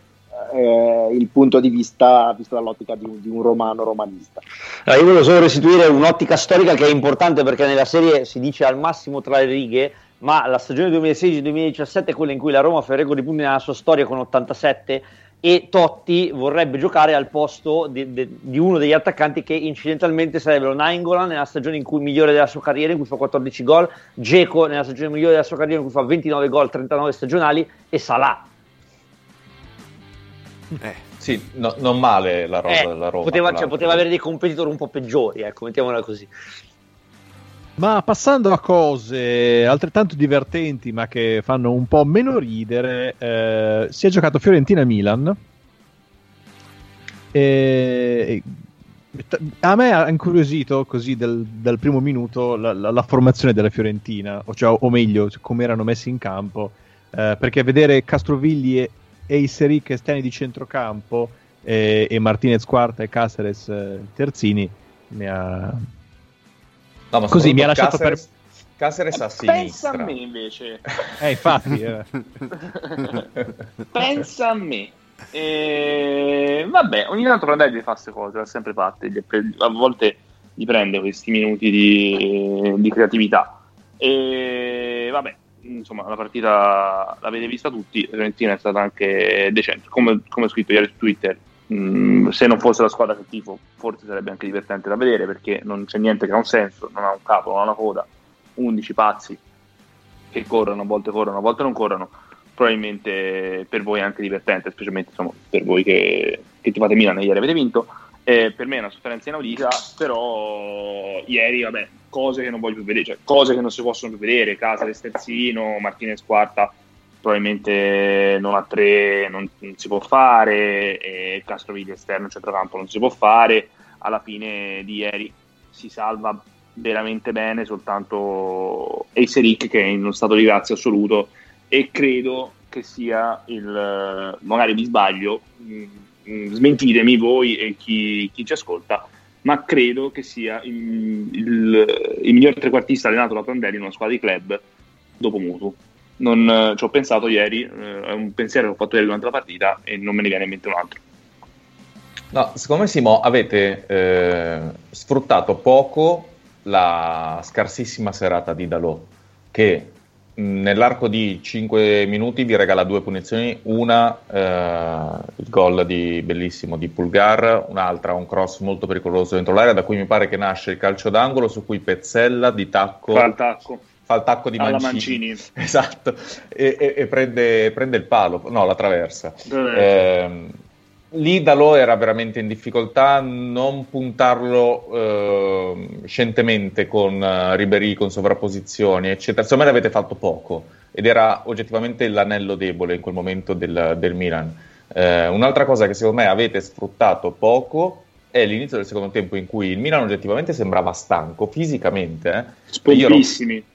eh, il punto di vista visto dall'ottica di un, di un romano romanista. Allora, io volevo solo restituire un'ottica storica che è importante perché nella serie si dice al massimo tra le righe, ma la stagione 2016-2017 è quella in cui la Roma fa il record di punti nella sua storia con 87 e Totti vorrebbe giocare al posto di, di- di uno degli attaccanti che incidentalmente sarebbero Nainggolan nella stagione in cui migliore della sua carriera in cui fa 14 gol, Geco nella stagione migliore della sua carriera in cui fa 29 gol, 39 stagionali e Salah. Sì, no- non male la rosa Eh, della Roma. poteva, cioè, poteva avere dei competitor un po' peggiori, ecco, mettiamola così. Ma passando a cose altrettanto divertenti ma che fanno un po' meno ridere, eh, si è giocato Fiorentina-Milan. E... A me ha incuriosito così del- dal primo minuto la, la- la formazione della Fiorentina, o, cioè, o meglio, come erano messi in campo, eh, perché vedere Castrovilli e, e i Seric esterni di centrocampo e, e Martinez quarta e Caceres eh, terzini mi ha... No, ma Così mi ha lasciato Caceres, per... Caceres a Pensa sinistra. a me invece. Eh, infatti... eh. Pensa a me. E... Vabbè, ogni tanto Prandelli fa queste cose, l'ha sempre fatte. A volte gli prende questi minuti di, di creatività. E vabbè, insomma, la partita l'avete vista tutti. Fiorentina è stata anche decente. Come, come ho scritto ieri su Twitter, mh, se non fosse la squadra che tifo, forse sarebbe anche divertente da vedere perché non c'è niente che ha un senso, non ha un capo, non ha una coda. 11 pazzi che corrono, a volte corrono, a volte non corrono probabilmente per voi è anche divertente, specialmente insomma, per voi che, che tifate Milan e ieri avete vinto. Eh, per me è una sofferenza inaudita, però ieri, vabbè, cose che non voglio più vedere, cioè cose che non si possono più vedere, Casares terzino, Martinez quarta, probabilmente non a tre non, non si può fare, e Castrovilli esterno centrocampo non si può fare, alla fine di ieri si salva veramente bene soltanto Eiseric che è in uno stato di grazia assoluto e credo che sia il magari mi sbaglio mh, mh, smentitemi voi e chi, chi ci ascolta ma credo che sia il, il, il miglior trequartista allenato da Prandelli in una squadra di club dopo Mutu. Non, eh, ci ho pensato ieri eh, è un pensiero che ho fatto ieri durante la partita e non me ne viene in mente un altro. No, secondo me Simo avete eh, sfruttato poco la scarsissima serata di Dalò che nell'arco di 5 minuti vi regala due punizioni, una eh, il gol di bellissimo di Pulgar, un'altra un cross molto pericoloso dentro l'area da cui mi pare che nasce il calcio d'angolo su cui Pezzella di tacco fa il tacco. fa il tacco di Mancini, Mancini. Esatto. E, e- e prende, prende il palo, no la traversa. Eh, Dalò era veramente in difficoltà, non puntarlo ehm, scientemente con eh, Ribéry, con sovrapposizioni, eccetera. Secondo me l'avete fatto poco ed era oggettivamente l'anello debole in quel momento del, del Milan. Eh, un'altra cosa che secondo me avete sfruttato poco è l'inizio del secondo tempo in cui il Milan oggettivamente sembrava stanco fisicamente. eh. Io ero-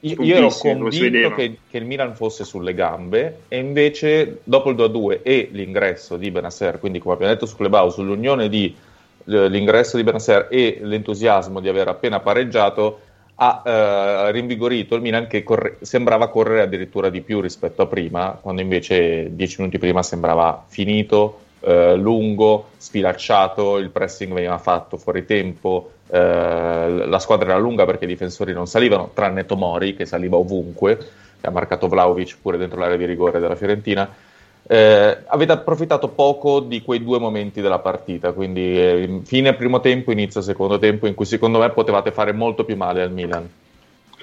io, ero convinto che, che il Milan fosse sulle gambe e invece dopo il 2-2 e l'ingresso di Benasser, quindi come abbiamo detto su Clubhouse, sull'unione di eh, l'ingresso di Benasser e l'entusiasmo di aver appena pareggiato ha eh, rinvigorito il Milan che corre- sembrava correre addirittura di più rispetto a prima, quando invece dieci minuti prima sembrava finito, eh, lungo, sfilacciato, il pressing veniva fatto fuori tempo, eh, la squadra era lunga perché i difensori non salivano, tranne Tomori che saliva ovunque, che ha marcato Vlaovic pure dentro l'area di rigore della Fiorentina. Eh, avete approfittato poco di quei due momenti della partita, quindi eh, fine primo tempo, inizio secondo tempo, in cui secondo me potevate fare molto più male al Milan.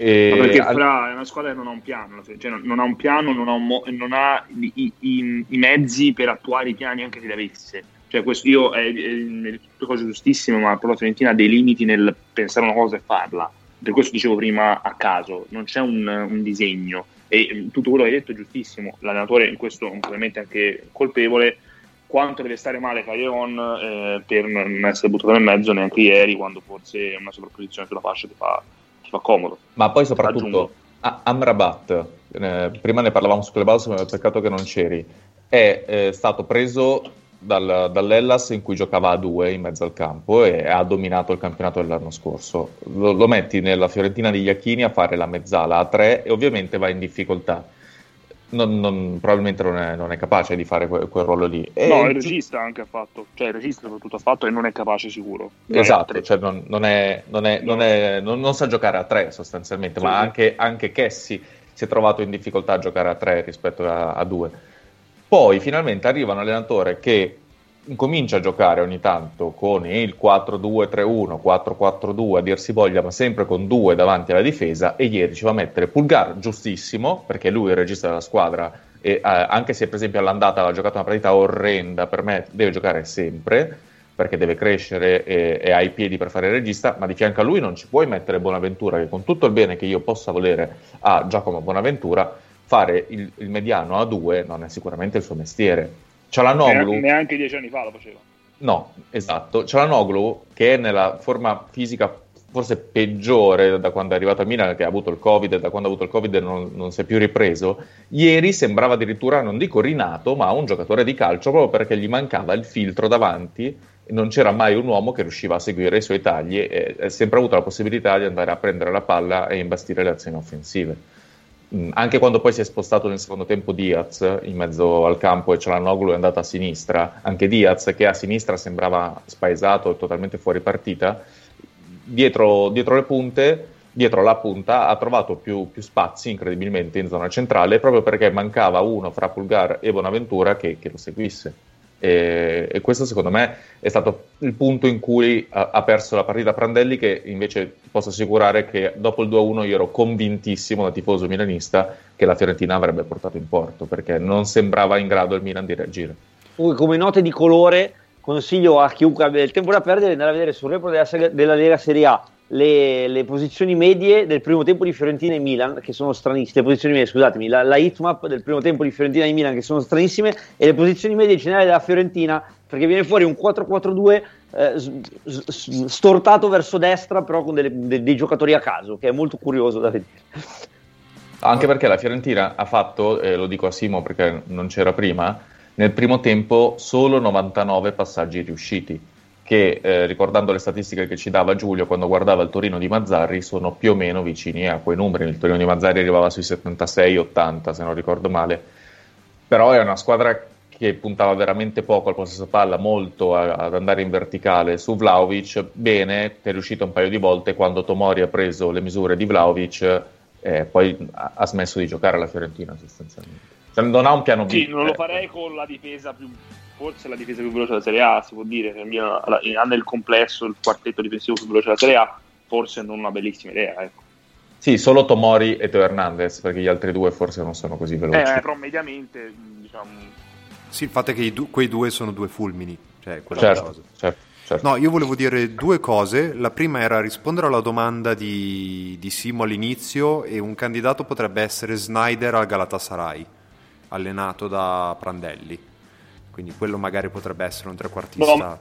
E Ma perché Fra è una squadra che non ha un piano, cioè non, ha un piano, non ha, mo- non ha i, i- i- mezzi per attuare i piani anche se li avesse. Cioè, questo io è, è, è tutte cose giustissime, ma però la Fiorentina ha dei limiti nel pensare una cosa e farla. Per questo dicevo prima a caso, non c'è un, un disegno. E eh, tutto quello che hai detto è giustissimo. L'allenatore in questo è ovviamente anche colpevole. Quanto deve stare male Calleron eh, per non essere buttato nel mezzo neanche ieri, quando forse una sovrapposizione sulla fascia ti fa, ti fa comodo. Ma poi soprattutto a- Amrabat, eh, prima ne parlavamo su Clubhouse, ma peccato che non c'eri, è eh, stato preso dal- dall'Ellas in cui giocava a due in mezzo al campo e ha dominato il campionato dell'anno scorso. Lo, lo metti nella Fiorentina di Iachini a fare la mezzala a tre e ovviamente va in difficoltà. Non- non- probabilmente non è, non è capace di fare que- quel ruolo lì. E No, il regista anche ha fatto, cioè il regista soprattutto ha fatto e non è capace sicuro. Esatto, cioè non, non è- non è- non è- non- non sa giocare a tre sostanzialmente, Sì, ma sì. anche, anche Kessi si è trovato in difficoltà a giocare a tre rispetto a, a due. Poi finalmente arriva un allenatore che comincia a giocare ogni tanto con il 4-2-3-1, 4-4-2, a dir si voglia, ma sempre con due davanti alla difesa e ieri ci va a mettere Pulgar giustissimo, perché lui è il regista della squadra e eh, anche se per esempio all'andata ha giocato una partita orrenda, per me deve giocare sempre perché deve crescere e, e ha i piedi per fare il regista, ma di fianco a lui non ci puoi mettere Bonaventura, che con tutto il bene che io possa volere a Giacomo Bonaventura, fare il, il mediano a due non è sicuramente il suo mestiere. Cialanoglu, Neanche, neanche dieci anni fa lo faceva. no, esatto, Cialanoglu che è nella forma fisica forse peggiore da quando è arrivato a Milan, che ha avuto il Covid e da quando ha avuto il Covid non, non, si è più ripreso. Ieri sembrava addirittura, non dico rinato, ma un giocatore di calcio proprio perché gli mancava il filtro davanti e non c'era mai un uomo che riusciva a seguire i suoi tagli e ha sempre avuto la possibilità di andare a prendere la palla e imbastire le azioni offensive. Mm, anche quando poi si è spostato nel secondo tempo Diaz in mezzo al campo e Cialanoglu è andato a sinistra, anche Diaz che a sinistra sembrava spaesato e totalmente fuori partita, dietro, dietro le punte, dietro la punta, ha trovato più, più, spazi incredibilmente in zona centrale proprio perché mancava uno fra Pulgar e Bonaventura che, che lo seguisse. E, e, questo secondo me è stato il punto in cui ha, ha, perso la partita Prandelli che invece posso assicurare che dopo il 2-1 io ero convintissimo da tifoso milanista che la Fiorentina avrebbe portato in porto perché non sembrava in grado il Milan di reagire. Come note di colore consiglio a chiunque abbia il tempo da perdere di andare a vedere sul report della, della Lega Serie A le, le, posizioni medie del primo tempo di Fiorentina e Milan, che sono stranissime, le posizioni medie, scusatemi, la, la hitmap del primo tempo di Fiorentina e Milan, che sono stranissime, e le posizioni medie generali della Fiorentina, perché viene fuori un 4-4-2 eh, stortato verso destra, però con delle, de, dei giocatori a caso, che è molto curioso da vedere. Anche perché la Fiorentina ha fatto, eh, lo dico a Simo perché non c'era prima, nel primo tempo solo 99 passaggi riusciti, che eh, ricordando le statistiche che ci dava Giulio quando guardava il Torino di Mazzarri sono più o meno vicini a quei numeri. Il Torino di Mazzarri arrivava sui 76-80 se non ricordo male, però è una squadra che puntava veramente poco al possesso palla, molto a, ad andare in verticale su Vlaovic, bene, che è riuscito un paio di volte quando Tomori ha preso le misure di Vlaovic, eh, poi ha, smesso di giocare alla Fiorentina sostanzialmente. Cioè, non ha un piano B. Sì, non lo farei con la difesa più. Forse la difesa più veloce della Serie A, si può dire. Ha nel complesso il quartetto difensivo più veloce della Serie A. Forse non una bellissima idea, ecco. Sì, solo Tomori e Teo Hernandez, perché gli altri due forse non sono così veloci. Eh, però mediamente, diciamo... Sì, il fatto è che du- quei due sono due fulmini. Cioè, certo, certo, certo. No, io volevo dire due cose. La prima era rispondere alla domanda di, di Simo all'inizio e un candidato potrebbe essere Snyder al Galatasaray allenato da Prandelli. Quindi quello magari potrebbe essere un trequartista no.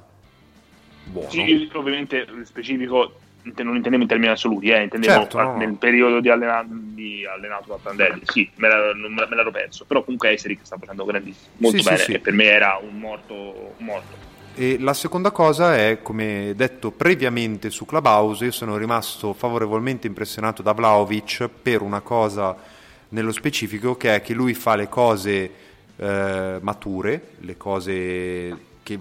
buono. Sì, ovviamente specifico non intendevo in termini assoluti, eh, intendevo certo, no. nel periodo di, allena- di, allenato da Prandelli, sì, me, la, me, me l'ero perso, però comunque Eseric sta facendo grandissimo, molto sì, bene sì, sì. e per me era un morto, un morto. E la seconda cosa è, come detto previamente su Clubhouse, io sono rimasto favorevolmente impressionato da Vlaovic per una cosa nello specifico che è che lui fa le cose eh, mature, le cose che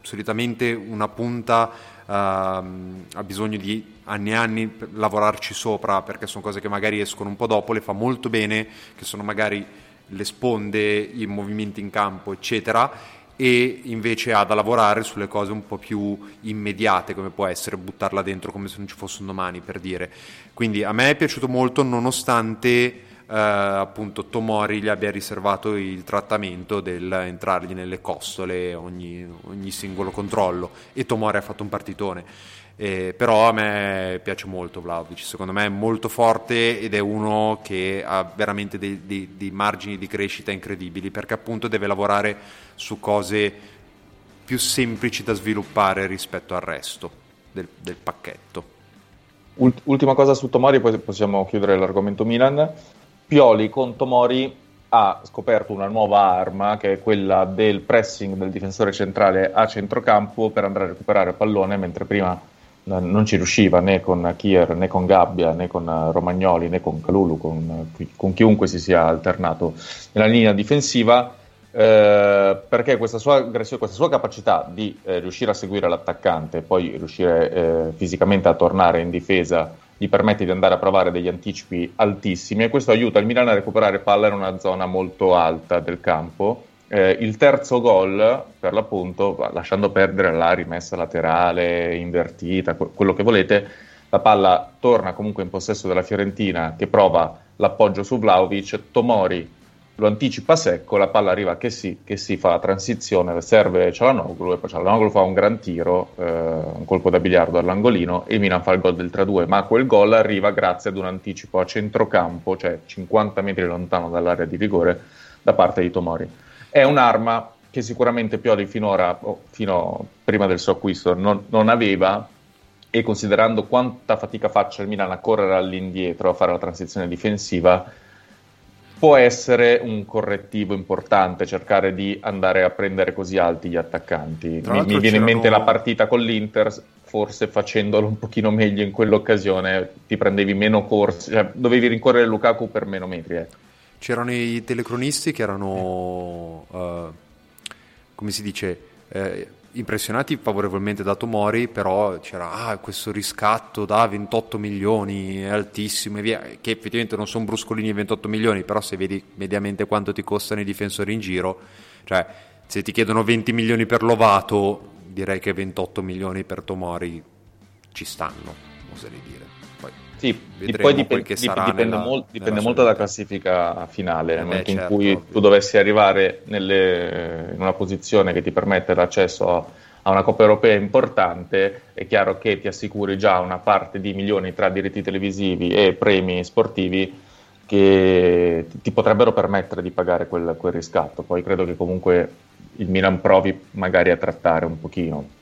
solitamente una punta uh, ha bisogno di anni e anni per lavorarci sopra perché sono cose che magari escono un po' dopo, le fa molto bene, che sono magari le sponde, i movimenti in campo, eccetera e invece ha da lavorare sulle cose un po' più immediate, come può essere buttarla dentro come se non ci fosse un domani, per dire. Quindi a me è piaciuto molto, nonostante eh, appunto Tomori gli abbia riservato il trattamento del entrargli nelle costole ogni, ogni singolo controllo e Tomori ha fatto un partitone. Eh, però a me piace molto Vlaovic, secondo me è molto forte ed è uno che ha veramente dei, dei, dei, margini di crescita incredibili perché appunto deve lavorare su cose più semplici da sviluppare rispetto al resto del, del pacchetto. Ultima cosa su Tomori, poi possiamo chiudere l'argomento Milan. Pioli con Tomori ha scoperto una nuova arma che è quella del pressing del difensore centrale a centrocampo per andare a recuperare pallone mentre prima non ci riusciva né con Kier né con Gabbia né con Romagnoli né con Calulu con, con chiunque si sia alternato nella linea difensiva. Eh, perché questa sua, questa sua, capacità di eh, riuscire a seguire l'attaccante poi riuscire eh, fisicamente a tornare in difesa gli permette di andare a provare degli anticipi altissimi e questo aiuta il Milan a recuperare palla in una zona molto alta del campo. Eh, il terzo gol, per l'appunto, lasciando perdere la rimessa laterale, invertita, quello che volete, la palla torna comunque in possesso della Fiorentina che prova l'appoggio su Vlaovic, Tomori lo anticipa secco, la palla arriva che sì, che si fa la transizione, serve Cialanoglu e poi Cialanoglu fa un gran tiro, eh, un colpo da biliardo all'angolino e Milan fa il gol del 3-2, ma quel gol arriva grazie ad un anticipo a centrocampo, cioè 50 metri lontano dall'area di rigore, da parte di Tomori. È un'arma che sicuramente Pioli finora, oh, fino prima del suo acquisto, non, non aveva, e considerando quanta fatica faccia il Milan a correre all'indietro, a fare la transizione difensiva, può essere un correttivo importante cercare di andare a prendere così alti gli attaccanti. Mi, mi, viene in mente la partita con l'Inter, forse facendolo un pochino meglio in quell'occasione ti prendevi meno corsi, cioè dovevi rincorrere Lukaku per meno metri. Eh. C'erano i telecronisti che erano, uh, come si dice, eh, impressionati favorevolmente da Tomori, però c'era ah, questo riscatto da 28 milioni, è altissimo e via, che effettivamente non sono bruscolini 28 milioni, però se vedi mediamente quanto ti costano i difensori in giro, cioè se ti chiedono 20 milioni per Lovato, direi che 28 milioni per Tomori ci stanno, oserei dire. Sì, poi dipende, dipende, nella, mol- dipende molto dalla classifica finale. Nel eh momento certo, in cui ovvio. tu dovessi arrivare nelle, in una posizione che ti permette l'accesso a, a, una Coppa Europea importante, è chiaro che ti assicuri già una parte di milioni tra diritti televisivi e premi sportivi che ti potrebbero permettere di pagare quel, quel riscatto. Poi credo che comunque il Milan provi magari a trattare un pochino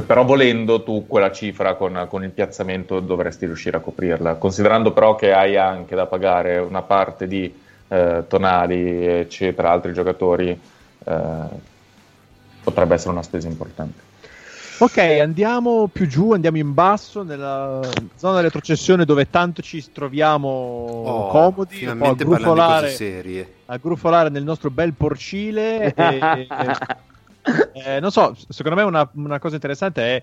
però volendo tu quella cifra con, con, il piazzamento dovresti riuscire a coprirla, considerando però che hai anche da pagare una parte di eh, Tonali, eccetera, altri giocatori, eh, potrebbe essere una spesa importante. Ok, andiamo più giù, andiamo in basso, nella zona retrocessione dove tanto ci troviamo oh, comodi, finalmente a grufolare, a grufolare nel nostro bel porcile. e, eh, non so, secondo me una, una cosa interessante è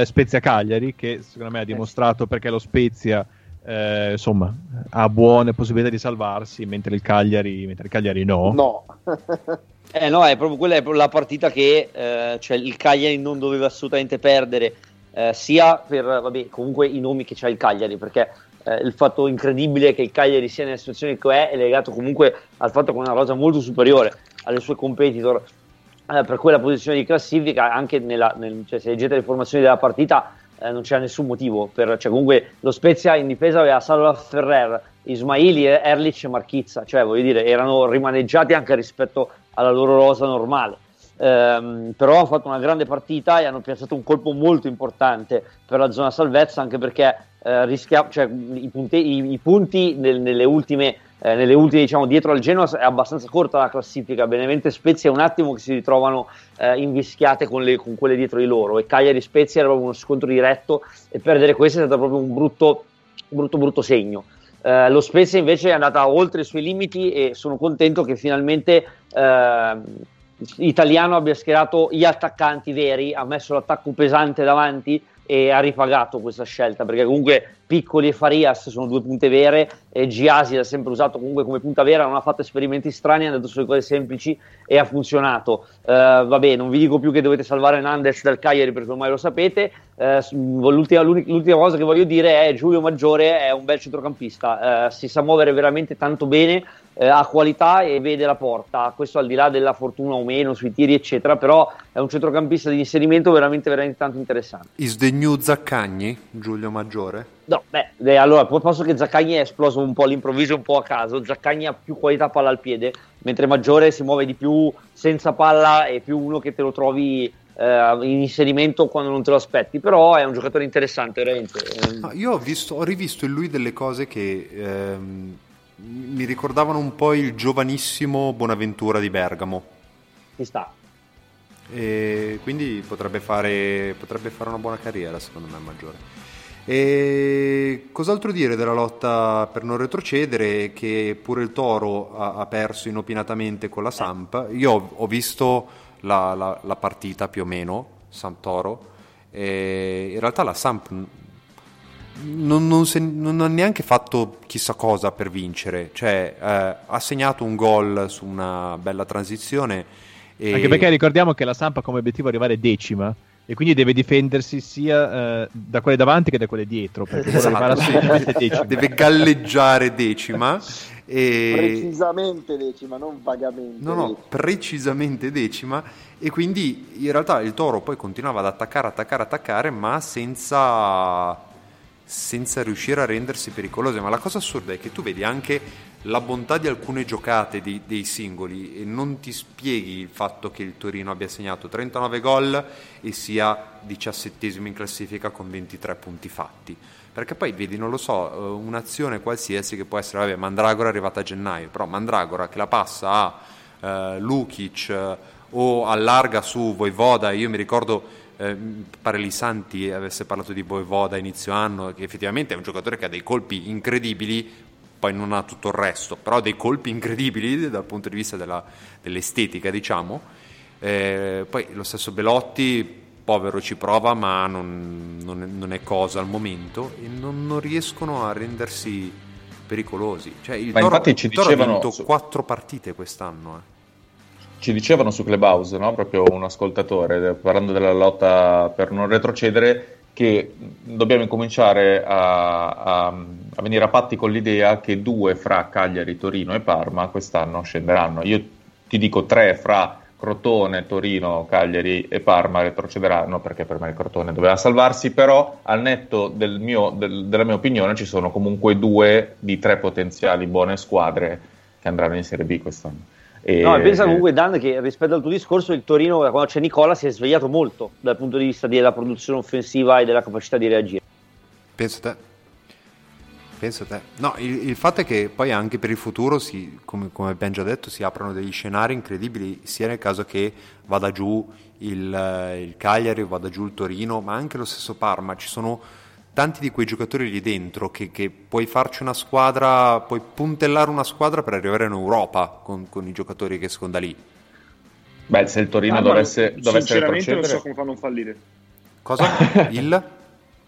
eh, Spezia Cagliari, che secondo me ha dimostrato perché lo Spezia eh, insomma ha buone possibilità di salvarsi, mentre il Cagliari, mentre il Cagliari no. No. eh no, è proprio quella è proprio la partita che eh, cioè il Cagliari non doveva assolutamente perdere, eh, sia per vabbè, comunque i nomi che c'ha il Cagliari, perché eh, il fatto incredibile che il Cagliari sia nella situazione che è è legato comunque al fatto che è una rosa molto superiore alle sue competitor eh, per quella posizione di classifica, anche nella, nel, cioè, se leggete le formazioni della partita, eh, non c'era nessun motivo. Per, cioè, comunque lo Spezia in difesa aveva Salva Ferrer, Ismaili, Erlich e Marchizza, cioè voglio dire, erano rimaneggiati anche rispetto alla loro rosa normale. Um, però hanno fatto una grande partita e hanno piazzato un colpo molto importante per la zona salvezza anche perché uh, rischia, cioè, i, punti, i, i punti nel, nelle ultime eh, nelle ultime, diciamo, dietro al Genoa è abbastanza corta la classifica. Benevento e Spezia è un attimo che si ritrovano eh, invischiate con, le, con, quelle dietro di loro. E Cagliari e Spezia era proprio uno scontro diretto e perdere questo è stato proprio un brutto, brutto, brutto segno. Eh, lo Spezia invece è andata oltre i suoi limiti e sono contento che finalmente eh, Italiano abbia schierato gli attaccanti veri, ha messo l'attacco pesante davanti e ha ripagato questa scelta perché comunque Piccoli e Farias sono due punte vere e Giasi l'ha sempre usato comunque come punta vera, non ha fatto esperimenti strani, ha andato sulle cose semplici e ha funzionato. Uh, vabbè, non vi dico più che dovete salvare Nandes dal Cagliari perché ormai lo sapete. Uh, l'ultima, l'ultima, cosa che voglio dire è Giulio Maggiore è un bel centrocampista, uh, si sa muovere veramente tanto bene, ha qualità e vede la porta. Questo al di là della fortuna o meno sui tiri, eccetera, però è un centrocampista di inserimento veramente, veramente tanto interessante. Is the new Zaccagni, Giulio Maggiore? No, beh, allora, posso che Zaccagni è esploso un po' all'improvviso, un po' a caso. Zaccagni ha più qualità palla al piede, mentre Maggiore si muove di più senza palla e più uno che te lo trovi eh, in inserimento quando non te lo aspetti. Però è un giocatore interessante, veramente. Ah, io ho, visto, ho, rivisto in lui delle cose che ehm, mi ricordavano un po' il giovanissimo Bonaventura di Bergamo. Ci sta. E quindi potrebbe fare, potrebbe fare una buona carriera, secondo me, Maggiore. E cos'altro dire della lotta per non retrocedere? Che pure il Toro ha, ha perso inopinatamente con la Samp. Io ho, ho visto la, la, la, partita più o meno, Samp-Toro. In realtà la Samp non, non, se, non, ha neanche fatto chissà cosa per vincere. Cioè, eh, ha segnato un gol su una bella transizione. E... Anche perché ricordiamo che la Samp ha come obiettivo arrivare decima e quindi deve difendersi sia eh, da quelle davanti che da quelle dietro perché esatto. deve galleggiare decima e... precisamente decima non vagamente no no precisamente decima e quindi in realtà il toro poi continuava ad attaccare attaccare attaccare ma senza senza riuscire a rendersi pericolose. Ma la cosa assurda è che tu vedi anche la bontà di alcune giocate di, dei singoli e non ti spieghi il fatto che il Torino abbia segnato 39 gol e sia diciassettesimo in classifica con 23 punti fatti. Perché poi vedi, non lo so, eh, un'azione qualsiasi che può essere, vabbè, Mandragora è arrivata a gennaio, però Mandragora che la passa a eh, Lukic eh, o allarga su Voivoda, io mi ricordo eh, pare Lisanti avesse parlato di Voivoda a inizio anno, che effettivamente è un giocatore che ha dei colpi incredibili, poi non ha tutto il resto, però ha dei colpi incredibili dal punto di vista della, dell'estetica, diciamo. Eh, poi lo stesso Belotti, povero ci prova, ma non, non, è, non è, cosa al momento e non, non, riescono a rendersi pericolosi. Cioè, il ma Toro, infatti ci dicevano... ha vinto quattro partite quest'anno. Eh ci dicevano su Clubhouse, no? proprio un ascoltatore, parlando della lotta per non retrocedere, che dobbiamo incominciare a, a, a, venire a patti con l'idea che due fra Cagliari, Torino e Parma quest'anno scenderanno. Io ti dico tre fra Crotone, Torino, Cagliari e Parma retrocederanno perché per me il Crotone doveva salvarsi, però al netto del mio, del, della mia opinione ci sono comunque due di tre potenziali buone squadre che andranno in Serie B quest'anno. E... No, pensa comunque Dan che rispetto al tuo discorso il Torino quando c'è Nicola si è svegliato molto dal punto di vista della produzione offensiva e della capacità di reagire. Penso te. Penso te. No, il, il fatto è che poi anche per il futuro, si, come, come, abbiamo già detto, si aprono degli scenari incredibili, sia nel caso che vada giù il, il Cagliari, vada giù il Torino, ma anche lo stesso Parma. Ci sono tanti di quei giocatori lì dentro che, che, puoi farci una squadra, puoi puntellare una squadra per arrivare in Europa con, con i giocatori che escono da lì. Beh, se il Torino Parma, dovesse, dovesse Sinceramente non so come fanno a non fallire. Cosa? il?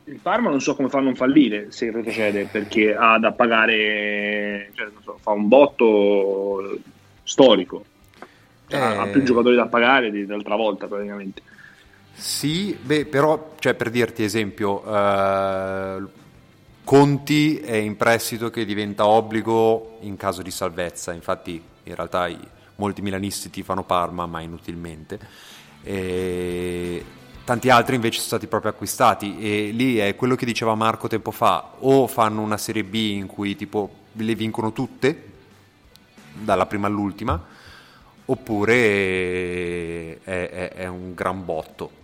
Il Parma non so come fanno a non fallire se retrocede perché ha da pagare, cioè, so, fa un botto storico. Cioè, eh... Ha più giocatori da pagare di, dell'altra volta praticamente. Sì, beh, però, cioè, per dirti esempio, eh, Conti è in prestito che diventa obbligo in caso di salvezza, infatti in realtà i, molti milanisti ti fanno Parma, ma inutilmente. E tanti altri invece sono stati proprio acquistati e lì è quello che diceva Marco tempo fa, o fanno una Serie B in cui tipo le vincono tutte, dalla prima all'ultima, oppure è, è, è un gran botto.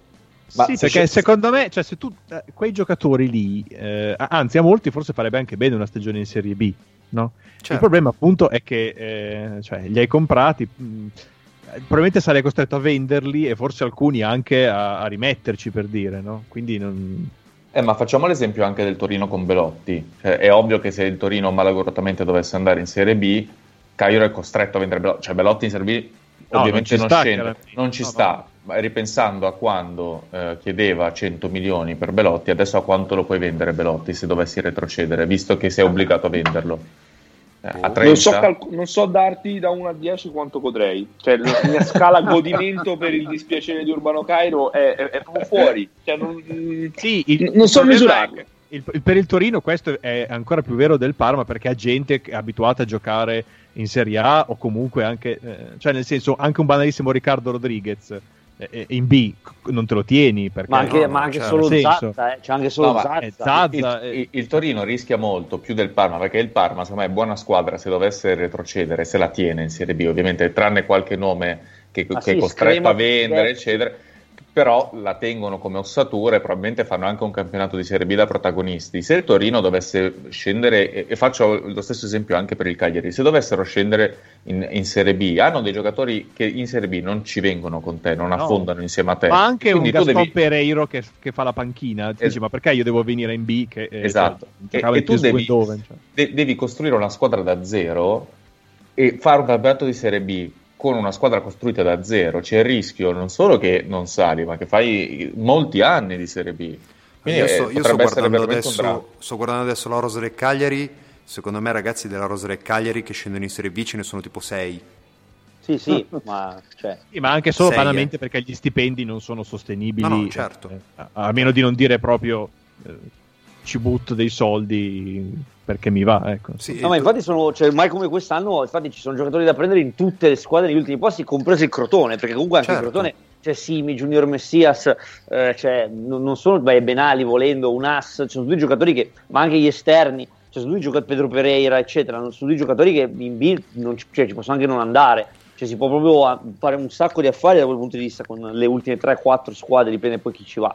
Ma sì, perché c'è... secondo me, cioè, se tu eh, quei giocatori lì, eh, anzi, a molti forse farebbe anche bene una stagione in Serie B, no? Certo. Il problema, appunto, è che eh, cioè, li hai comprati. Mh, probabilmente sarei costretto a venderli e forse alcuni anche a, a rimetterci per dire, no? Quindi non. Eh, ma facciamo l'esempio anche del Torino con Belotti. Cioè, è ovvio che se il Torino malauguratamente dovesse andare in Serie B, Cairo è costretto a vendere Belotti. Cioè, Belotti in Serie B no, ovviamente non, non scende, non ci no, sta. No ripensando a quando eh, chiedeva 100 milioni per Belotti, adesso a quanto lo puoi vendere Belotti se dovessi retrocedere, visto che sei obbligato a venderlo? Eh, a 30? Non, so calc- non, so darti da 1 a 10 quanto potrei, cioè la mia scala godimento per il dispiacere di Urbano Cairo è, è, è proprio fuori, cioè, non, sì, il, non so misurarlo. Il, per il Torino questo è ancora più vero del Parma perché ha gente abituata a giocare in Serie A o comunque anche, eh, cioè nel senso anche un banalissimo Riccardo Rodriguez in B non te lo tieni perché ma anche, no, ma anche solo Zazza eh. c'è anche solo no, Zazza, Zazza il, il, il, Torino rischia molto più del Parma perché il Parma secondo me è buona squadra se dovesse retrocedere se la tiene in Serie B ovviamente tranne qualche nome che, che sì, è costretto a vendere eccetera però la tengono come ossatura e probabilmente fanno anche un campionato di Serie B da protagonisti. Se il Torino dovesse scendere, e, faccio lo stesso esempio anche per il Cagliari, se dovessero scendere in, in, Serie B, hanno dei giocatori che in Serie B non ci vengono con te, non no. affondano insieme a te. Ma anche Quindi un Gaston devi... Pereiro che, che, fa la panchina, es- dici, ma perché io devo venire in B? Che, eh, esatto, cioè, e, e tu devi, dove, cioè. de- devi costruire una squadra da zero e fare un campionato di Serie B con una squadra costruita da zero c'è il rischio non solo che non sali, ma che fai molti anni di Serie B. Quindi io, sto, io sto, guardando adesso, sto, guardando adesso, la Rosa del Cagliari. Secondo me, ragazzi della Rosa del Cagliari che scendono in Serie B ce ne sono tipo 6. Sì, sì, ma, cioè... sì, ma anche solo sei, banalmente eh. perché gli stipendi non sono sostenibili. No, no, certo. Eh, a, a, meno di non dire proprio eh, ci butto dei soldi perché mi va. Ecco. Sì, no, ma infatti sono, cioè, mai come quest'anno, infatti ci sono giocatori da prendere in tutte le squadre negli ultimi posti, compreso il Crotone, perché comunque anche certo. il Crotone c'è Simi, Junior Messias, eh, c'è, non, non sono beh, Benali volendo, un As, ci sono due giocatori che, ma anche gli esterni, ci sono due giocatori, Pedro Pereira, eccetera, sono due giocatori che in B non, cioè, ci possono anche non andare. Cioè, si può proprio fare un sacco di affari da quel punto di vista con le ultime 3-4 squadre, dipende poi chi ci va.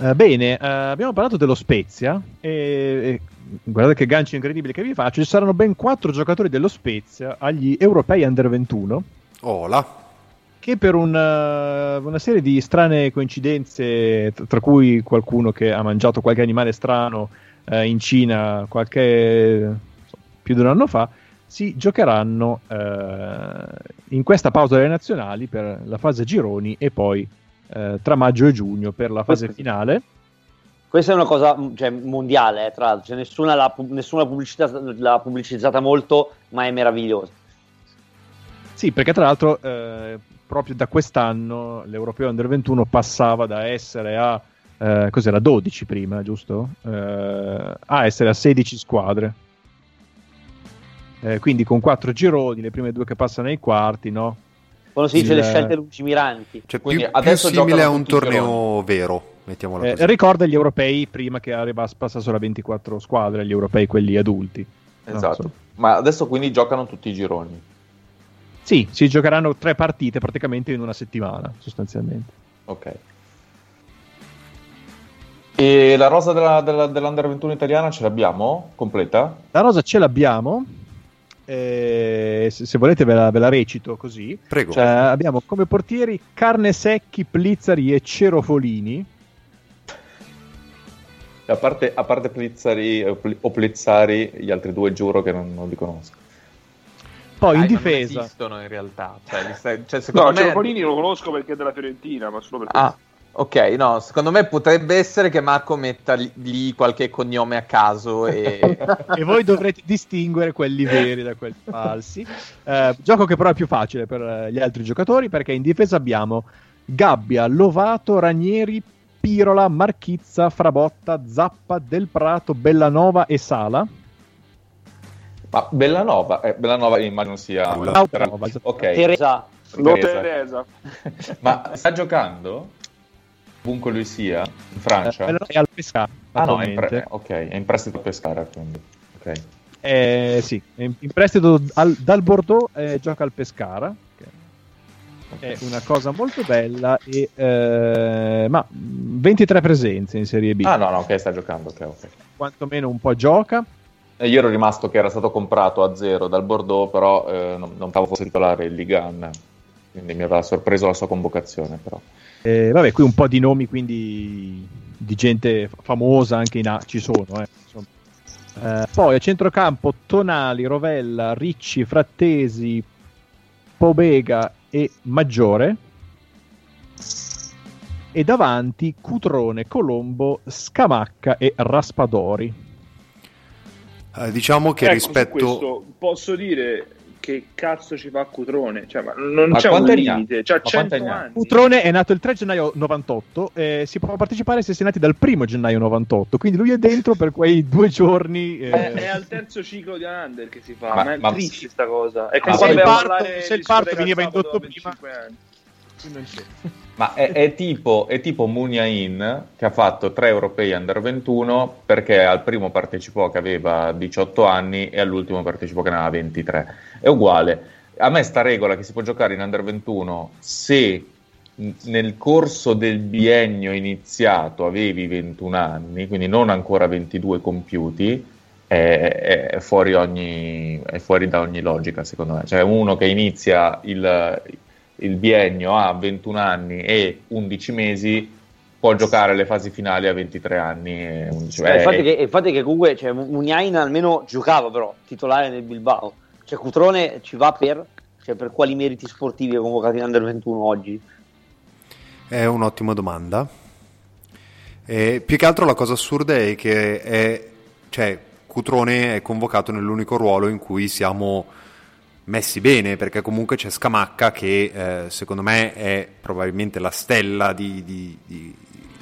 Uh, bene, uh, abbiamo parlato dello Spezia e, e, guardate che gancio incredibile che vi faccio, ci saranno ben quattro giocatori dello Spezia agli europei under 21. Ola. Che per una, una serie di strane coincidenze, tra cui qualcuno che ha mangiato qualche animale strano uh, in Cina qualche più di un anno fa, si giocheranno in questa pausa delle nazionali per la fase gironi e poi eh, tra maggio e giugno per la fase finale. Questa è una cosa cioè, mondiale, eh, tra l'altro, cioè, nessuna, l'ha, nessuna pubblicità, l'ha pubblicizzata molto, ma è meravigliosa. Sì, perché tra l'altro eh, proprio da quest'anno l'Europeo Under 21 passava da essere a eh, cos'era 12 prima, giusto? Eh, a essere a 16 squadre. Eh, quindi con quattro gironi, le prime due che passano ai quarti, no? Quando si dice il... le scelte lungimiranti. Cioè, più, più simile a un torneo vero, mettiamola eh, ricorda gli europei prima che arriva, passa solo a 24 squadre, gli europei quelli adulti. Esatto, no, ma adesso quindi giocano tutti i gironi. Sì, si giocheranno tre partite praticamente in una settimana, sostanzialmente. Ok. E la rosa della, della, dell'Under 21 italiana ce l'abbiamo completa? La rosa ce l'abbiamo. Eh, se, se, volete ve la, ve la, recito così. Prego. Cioè, abbiamo come portieri Carne Secchi, Plizzari e Cerofolini. A parte, a parte Plizzari o Plizzari, gli altri due giuro che non, non li conosco. Poi Dai, in difesa. Non esistono in realtà. Cioè, stai, cioè, no, me... Cerofolini lo conosco perché è della Fiorentina, ma solo perché... Ah. Ok, no, secondo me potrebbe essere che Marco metta lì qualche cognome a caso e... e voi dovrete distinguere quelli veri da quelli falsi. Eh, gioco che però è più facile per eh, gli altri giocatori perché in difesa abbiamo Gabbia, Lovato, Ranieri, Pirola, Marchizza, Frabotta, Zappa, Del Prato, Bellanova e Sala. Ma Bellanova, eh, Bellanova immagino sia... Bellanova, ok. Teresa. Teresa. Teresa. Ma sta giocando? Ovunque lui sia, in Francia. Eh, è al Pescara. Ah no, è in, pre- okay, è in prestito a Pescara, quindi. Ok. Eh, sì, è in, prestito al, dal Bordeaux eh, gioca al Pescara. È una cosa molto bella, e, eh, ma 23 presenze in Serie B. Ah no, no, ok, sta giocando, ok, ok. Quantomeno un po' gioca. E io ero rimasto che era stato comprato a zero dal Bordeaux, però eh, non, non stavo fosse titolare il Ligan, quindi mi aveva sorpreso la sua convocazione, però. Eh, vabbè, qui un po' di nomi quindi di gente famosa anche in A ci sono. Eh, eh, poi a centrocampo Tonali, Rovella, Ricci, Frattesi, Pobega e Maggiore. E davanti Cutrone, Colombo, Scamacca e Raspadori. Eh, diciamo che ecco, rispetto. Questo posso dire che cazzo ci fa Cutrone? Cioè, ma non ma c'è un limite, cioè, 100 anni. Cutrone è nato il 3 gennaio 98, eh, si può partecipare se si è nati dal 1 gennaio 98, quindi lui è dentro per quei due giorni. Eh. È, è, al terzo ciclo di Under che si fa, ma, ma è ma... triste sta cosa. È come se il parto, se il parto veniva indotto prima. Anni. Ma è, è, tipo, è tipo Muniain che ha fatto tre europei under 21 perché al primo partecipò che aveva 18 anni e all'ultimo partecipò che ne aveva 23. È uguale. A me sta regola che si può giocare in under 21 se nel corso del biennio iniziato avevi 21 anni, quindi non ancora 22 compiuti, è, è, fuori, ogni, è fuori da ogni logica, secondo me. Cioè uno che inizia il il biennio a 21 anni e 11 mesi può giocare le fasi finali a 23 anni e 11 eh, infatti, che, infatti che comunque cioè, Muniain almeno giocava però titolare nel Bilbao. Cioè Cutrone ci va per, cioè, per quali meriti sportivi è convocato in Under 21 oggi? È un'ottima domanda. E più che altro la cosa assurda è che è, cioè, Cutrone è convocato nell'unico ruolo in cui siamo messi bene perché comunque c'è Scamacca che eh, secondo me è probabilmente la stella di, di, di,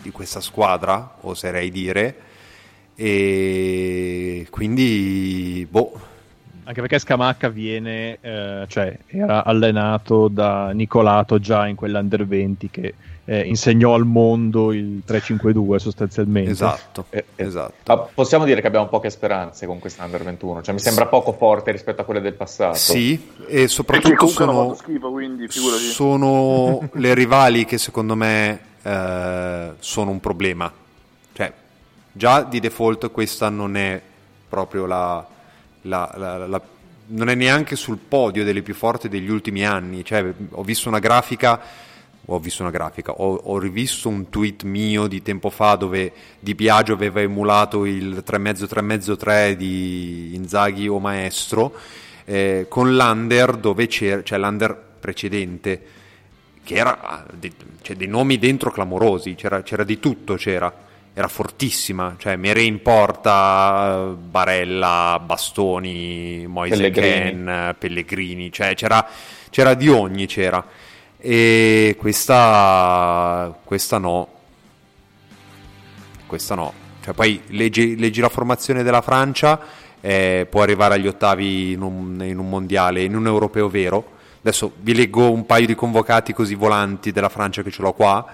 di, questa squadra oserei dire. E quindi boh. Anche perché Scamacca viene, eh, cioè era allenato da Nicolato già in quell'Under 20 che eh, insegnò al mondo il 3-5-2 sostanzialmente. Esatto, Eh, esatto. Ma possiamo dire che abbiamo poche speranze con questa Under 21, cioè mi sembra poco forte rispetto a quelle del passato. Sì, e soprattutto hanno sono, schifo, quindi sono le rivali che secondo me eh, sono un problema. Cioè, già di default questa non è proprio la, la- la- la- non è neanche sul podio delle più forti degli ultimi anni. Cioè, ho visto una grafica, ho visto una grafica, ho, ho rivisto un tweet mio di tempo fa dove Di Biagio aveva emulato il 3,5-3,5-3 di Inzaghi o Maestro eh, con l'under dove c'era, cioè l'under precedente che era ah, cioè, dei nomi dentro clamorosi, c'era, c'era di tutto, c'era, era fortissima, cioè Mere in porta, Barella, Bastoni, Moise Pellegrini. Ken, Pellegrini, cioè c'era, c'era di ogni, c'era. E questa, questa no, questa no. Cioè, poi leggi, leggi la formazione della Francia, eh, può arrivare agli ottavi in un, in un mondiale, in un europeo vero. Adesso vi leggo un paio di convocati così volanti della Francia che ce l'ho qua.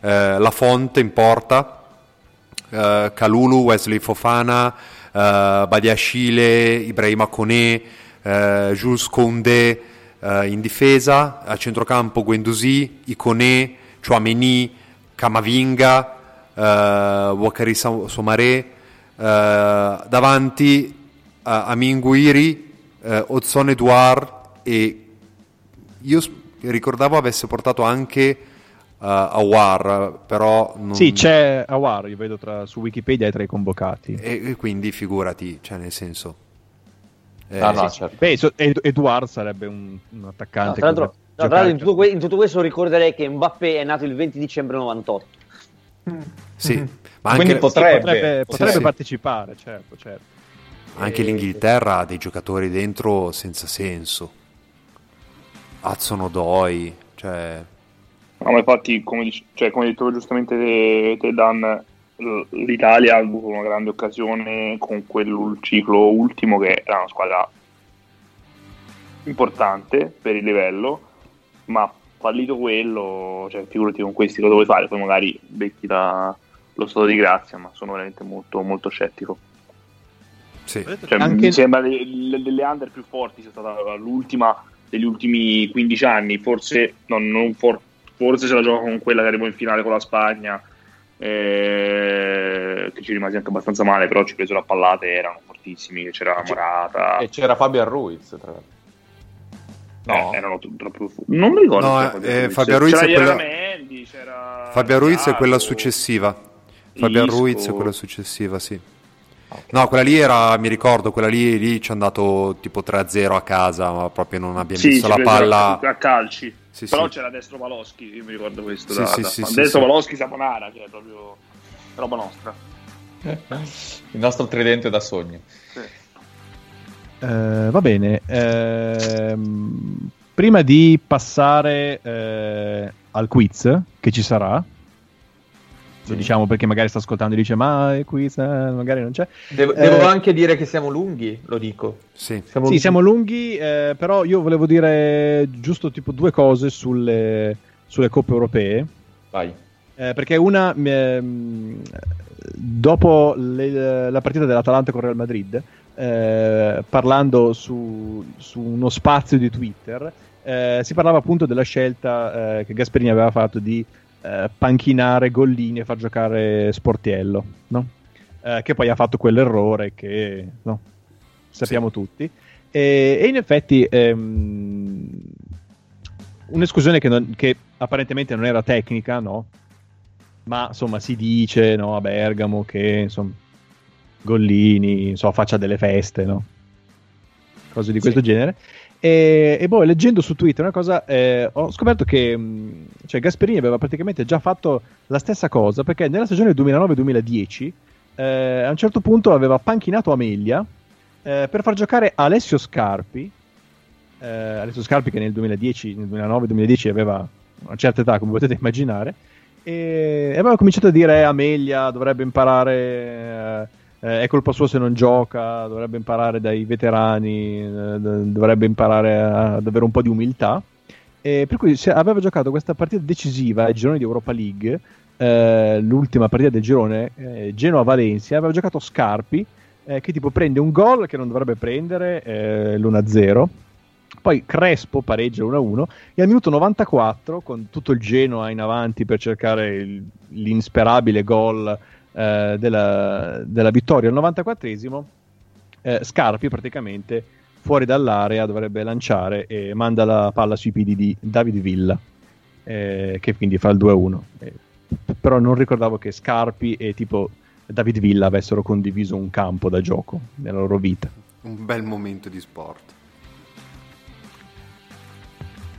Eh, la Fonte in porta, eh, Kalulu, Wesley Fofana, eh, Badiashile, Ibrahima Kone, eh, Jules Koundé eh, in difesa, a centrocampo Guendouzi, Icone, Chouameni, Camavinga, eh, Wakari Somaré, eh, davanti eh, Amin Guiri, eh, Ozone Edouard e io ricordavo avesse portato anche uh, Awar, però non... Sì, c'è Awar, io vedo tra- su Wikipedia tra i convocati. E, e quindi figurati, cioè nel senso... eh, Ah, no, Sì, certo. Beh, so- Ed- Eduard sarebbe un, un No, attaccante. tra l'altro, no, tra l'altro in, tutto que- in tutto questo ricorderei che Mbappé è nato il 20 dicembre 98. Sì, Mm-hmm. ma anche, Quindi potrebbe, potrebbe, potrebbe sì. partecipare, certo, certo. anche l'Inghilterra ha dei giocatori dentro senza senso. Hudson Odoi, cioè... No, ma infatti, come, dici- cioè, come hai detto giustamente te, te, Dan, l'Italia ha avuto una grande occasione con quel ciclo ultimo che era una squadra importante per il livello, ma fallito quello, cioè figurati con questi cosa vuoi fare, poi magari becchi la- lo stato di grazia, ma sono veramente molto, molto scettico. Sì. Cioè, Anche- Mi sembra le- le- delle under più forti sia stata l'ultima degli ultimi 15 anni, forse, no, non for- forse se la gioca con quella che arrivò in finale con la Spagna, eh, che ci rimase anche abbastanza male, però ci presero a pallate, erano fortissimi, che c'era Morata, E c'era Fabio Ruiz, tra l'altro. no, erano t- troppo fu- non mi ricordo No, eh, eh, Ruiz. C'era è quella- Ieramendi, c'era Fabio Ruiz è quella successiva. Fabio Isco. Ruiz è quella successiva, sì. No, quella lì era, mi ricordo, quella lì, lì ci è andato tipo 3-0 a casa, ma proprio non abbiamo Sì, visto ci la palla. a calci. Sì, Però sì. c'era Destro Valoschi, io mi ricordo questo. Sì, da, sì, da- sì, sì, Destro sì. Valoschi Saponara, che è proprio roba nostra. Il nostro tridente da sogno. Eh, va bene. ehm, prima di passare eh, al quiz che ci sarà, lo diciamo perché magari sta ascoltando e dice ma quiz eh, magari non c'è. Devo, Eh, devo anche dire che siamo lunghi, lo dico. Sì. Siamo Sì, lunghi. siamo lunghi, eh, però io volevo dire giusto tipo due cose sulle, sulle coppe europee. Vai. Eh, perché una, ehm, dopo le- la partita dell'Atalanta con Real Madrid, eh, parlando su, su uno spazio di Twitter, eh, si parlava appunto della scelta eh, che Gasperini aveva fatto di eh, panchinare Gollini e far giocare Sportiello, no? Eh, che poi ha fatto quell'errore che no, sappiamo tutti. E, e in effetti ehm, un'esclusione che, non- che apparentemente non era tecnica, no? Ma insomma si dice no, a Bergamo che insomma Gollini insomma, faccia delle feste, no? Cose di questo genere. E, e poi leggendo su Twitter una cosa, eh, ho scoperto che mh, cioè, Gasperini aveva praticamente già fatto la stessa cosa perché nella stagione 2009-2010 eh, a un certo punto aveva panchinato Amelia eh, per far giocare Alessio Scarpi. eh, Alessio Scarpi che nel 2010, nel 2009-2010 aveva una certa età, come potete immaginare, e, e aveva cominciato a dire eh, Amelia dovrebbe imparare eh, è colpa sua se non gioca, dovrebbe imparare dai veterani, eh, dovrebbe imparare ad avere un po' di umiltà. E per cui aveva giocato questa partita decisiva ai gironi di Europa League, eh, l'ultima partita del girone, eh, Genoa-Valencia, aveva giocato Scarpi, eh, che tipo prende un gol che non dovrebbe prendere, eh, l'1-0, poi Crespo pareggia 1-1 e al minuto 94, con tutto il Genoa in avanti per cercare il, l'insperabile gol eh, della, della, vittoria al 94esimo, eh, Scarpi praticamente fuori dall'area dovrebbe lanciare e manda la palla sui piedi di David Villa, eh, che quindi fa il 2-1. Eh, però non ricordavo che Scarpi e tipo David Villa avessero condiviso un campo da gioco nella loro vita. Un bel momento di sport.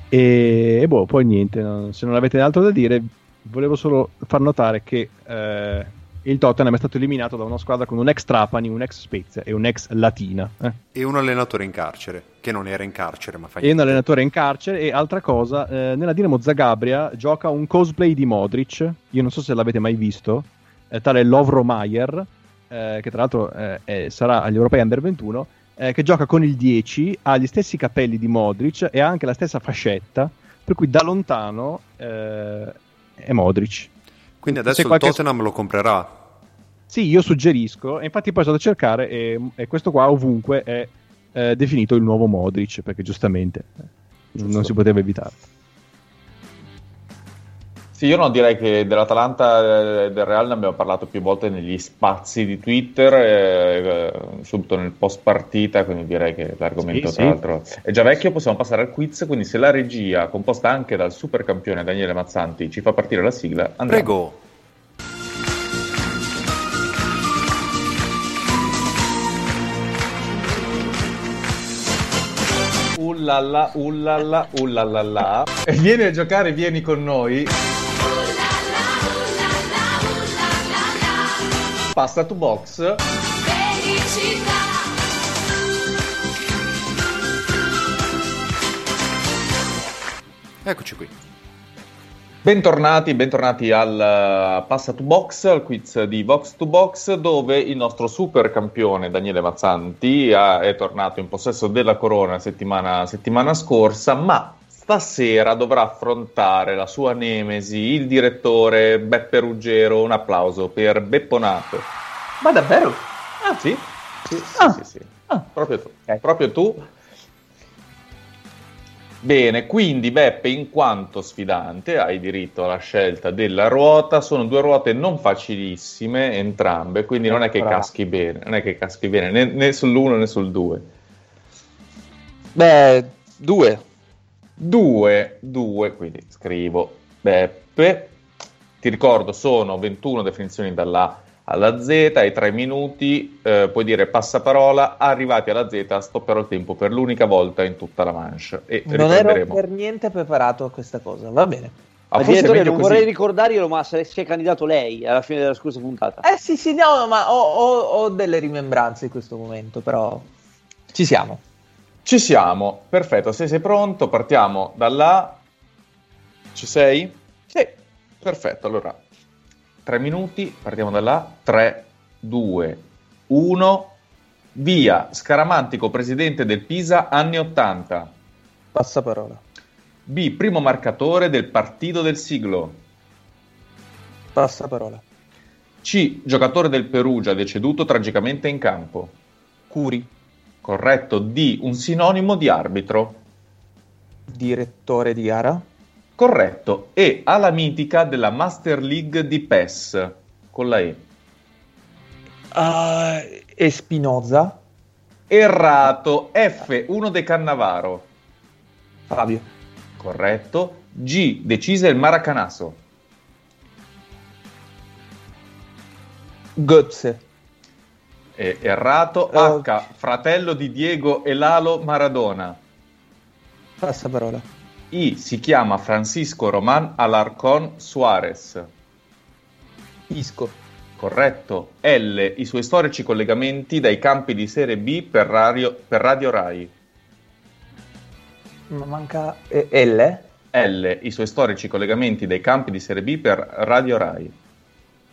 E, e boh, poi niente, no, se non avete altro da dire, volevo solo far notare che eh, il Tottenham è stato eliminato da una squadra con un ex Trapani, un ex Spezia e un ex Latina. Eh. E un allenatore in carcere, che non era in carcere, ma fa E un allenatore in carcere. E altra cosa, eh, nella Dinamo Zagabria gioca un cosplay di Modric. Io non so se l'avete mai visto. Eh, tale Lovro Mayer, eh, che tra l'altro eh, è, sarà agli Europei Under 21 eh, che gioca con il 10, ha gli stessi capelli di Modric e ha anche la stessa fascetta, per cui da lontano è Modric. Quindi adesso il qualche... Tottenham lo comprerà? Sì, io suggerisco, e infatti poi sono a cercare e, e, questo qua ovunque è eh, definito il nuovo Modric, perché giustamente eh, non si poteva evitare. Sì, io non direi che dell'Atalanta e del Real ne abbiamo parlato più volte negli spazi di Twitter, eh, subito nel post partita, quindi direi che l'argomento sì, tra l'altro è già vecchio. Possiamo passare al quiz, quindi se la regia, composta anche dal super campione Daniele Mazzanti, ci fa partire la sigla, andiamo. Prego. Ullalla, ullalla, ullalla. E vieni a giocare, vieni con noi. Pasta to box. Felicità. Eccoci qui. Bentornati, bentornati al uh, Passa to Box, al quiz di Vox to Box, dove il nostro super campione Daniele Mazzanti ha, è tornato in possesso della corona settimana, settimana scorsa, ma stasera dovrà affrontare la sua nemesi, il direttore Beppe Ruggero. Un applauso per Bepponato. Ma davvero? Ah, sì? Sì, sì, ah. sì, sì. Ah. Proprio tu. Okay. Proprio tu. Bene, quindi Beppe, in quanto sfidante, hai diritto alla scelta della ruota. Sono due ruote non facilissime, entrambe, quindi non è che caschi bene, non è che caschi bene né, né sull'uno né sul due. Beh, due. Due, due, quindi scrivo Beppe. Ti ricordo, sono 21 definizioni dalla alla Z, ai 3 minuti eh, puoi dire passaparola, arrivati alla Z stopperò il tempo per l'unica volta in tutta la manche. E non ero per niente preparato a questa cosa, va bene. Ah, Addirittura non vorrei ricordarglielo, ma se si è candidato lei alla fine della scorsa puntata. Eh sì, sì, no, ma ho, ho, ho delle rimembranze in questo momento, però ci siamo. Ci siamo, perfetto. Se sei pronto, partiamo da là. Ci sei? Sì. Perfetto, allora. Tre minuti, partiamo da là. 3, 2, 1. Via. Scaramantico, presidente del Pisa, anni 80. Passaparola. B. Primo marcatore del partito del siglo. Passaparola. C. Giocatore del Perugia, deceduto tragicamente in campo. Curi. Corretto. D. Un sinonimo di arbitro. Direttore di gara. Corretto. E alla mitica della Master League di PES. Con la E. Uh, Espinoza. Errato. F. Uno de Cannavaro. Fabio. Corretto. G. Decise il Maracanaso. Götze. Eh, errato. Uh, H, fratello di Diego e Lalo Maradona. Passa parola. I, si chiama Francisco Roman Alarcón Suárez. Isco. Corretto. L, i suoi storici collegamenti dai campi di Serie B per Radio, per radio Rai. Ma manca eh, L? L, i suoi storici collegamenti dai campi di Serie B per Radio Rai.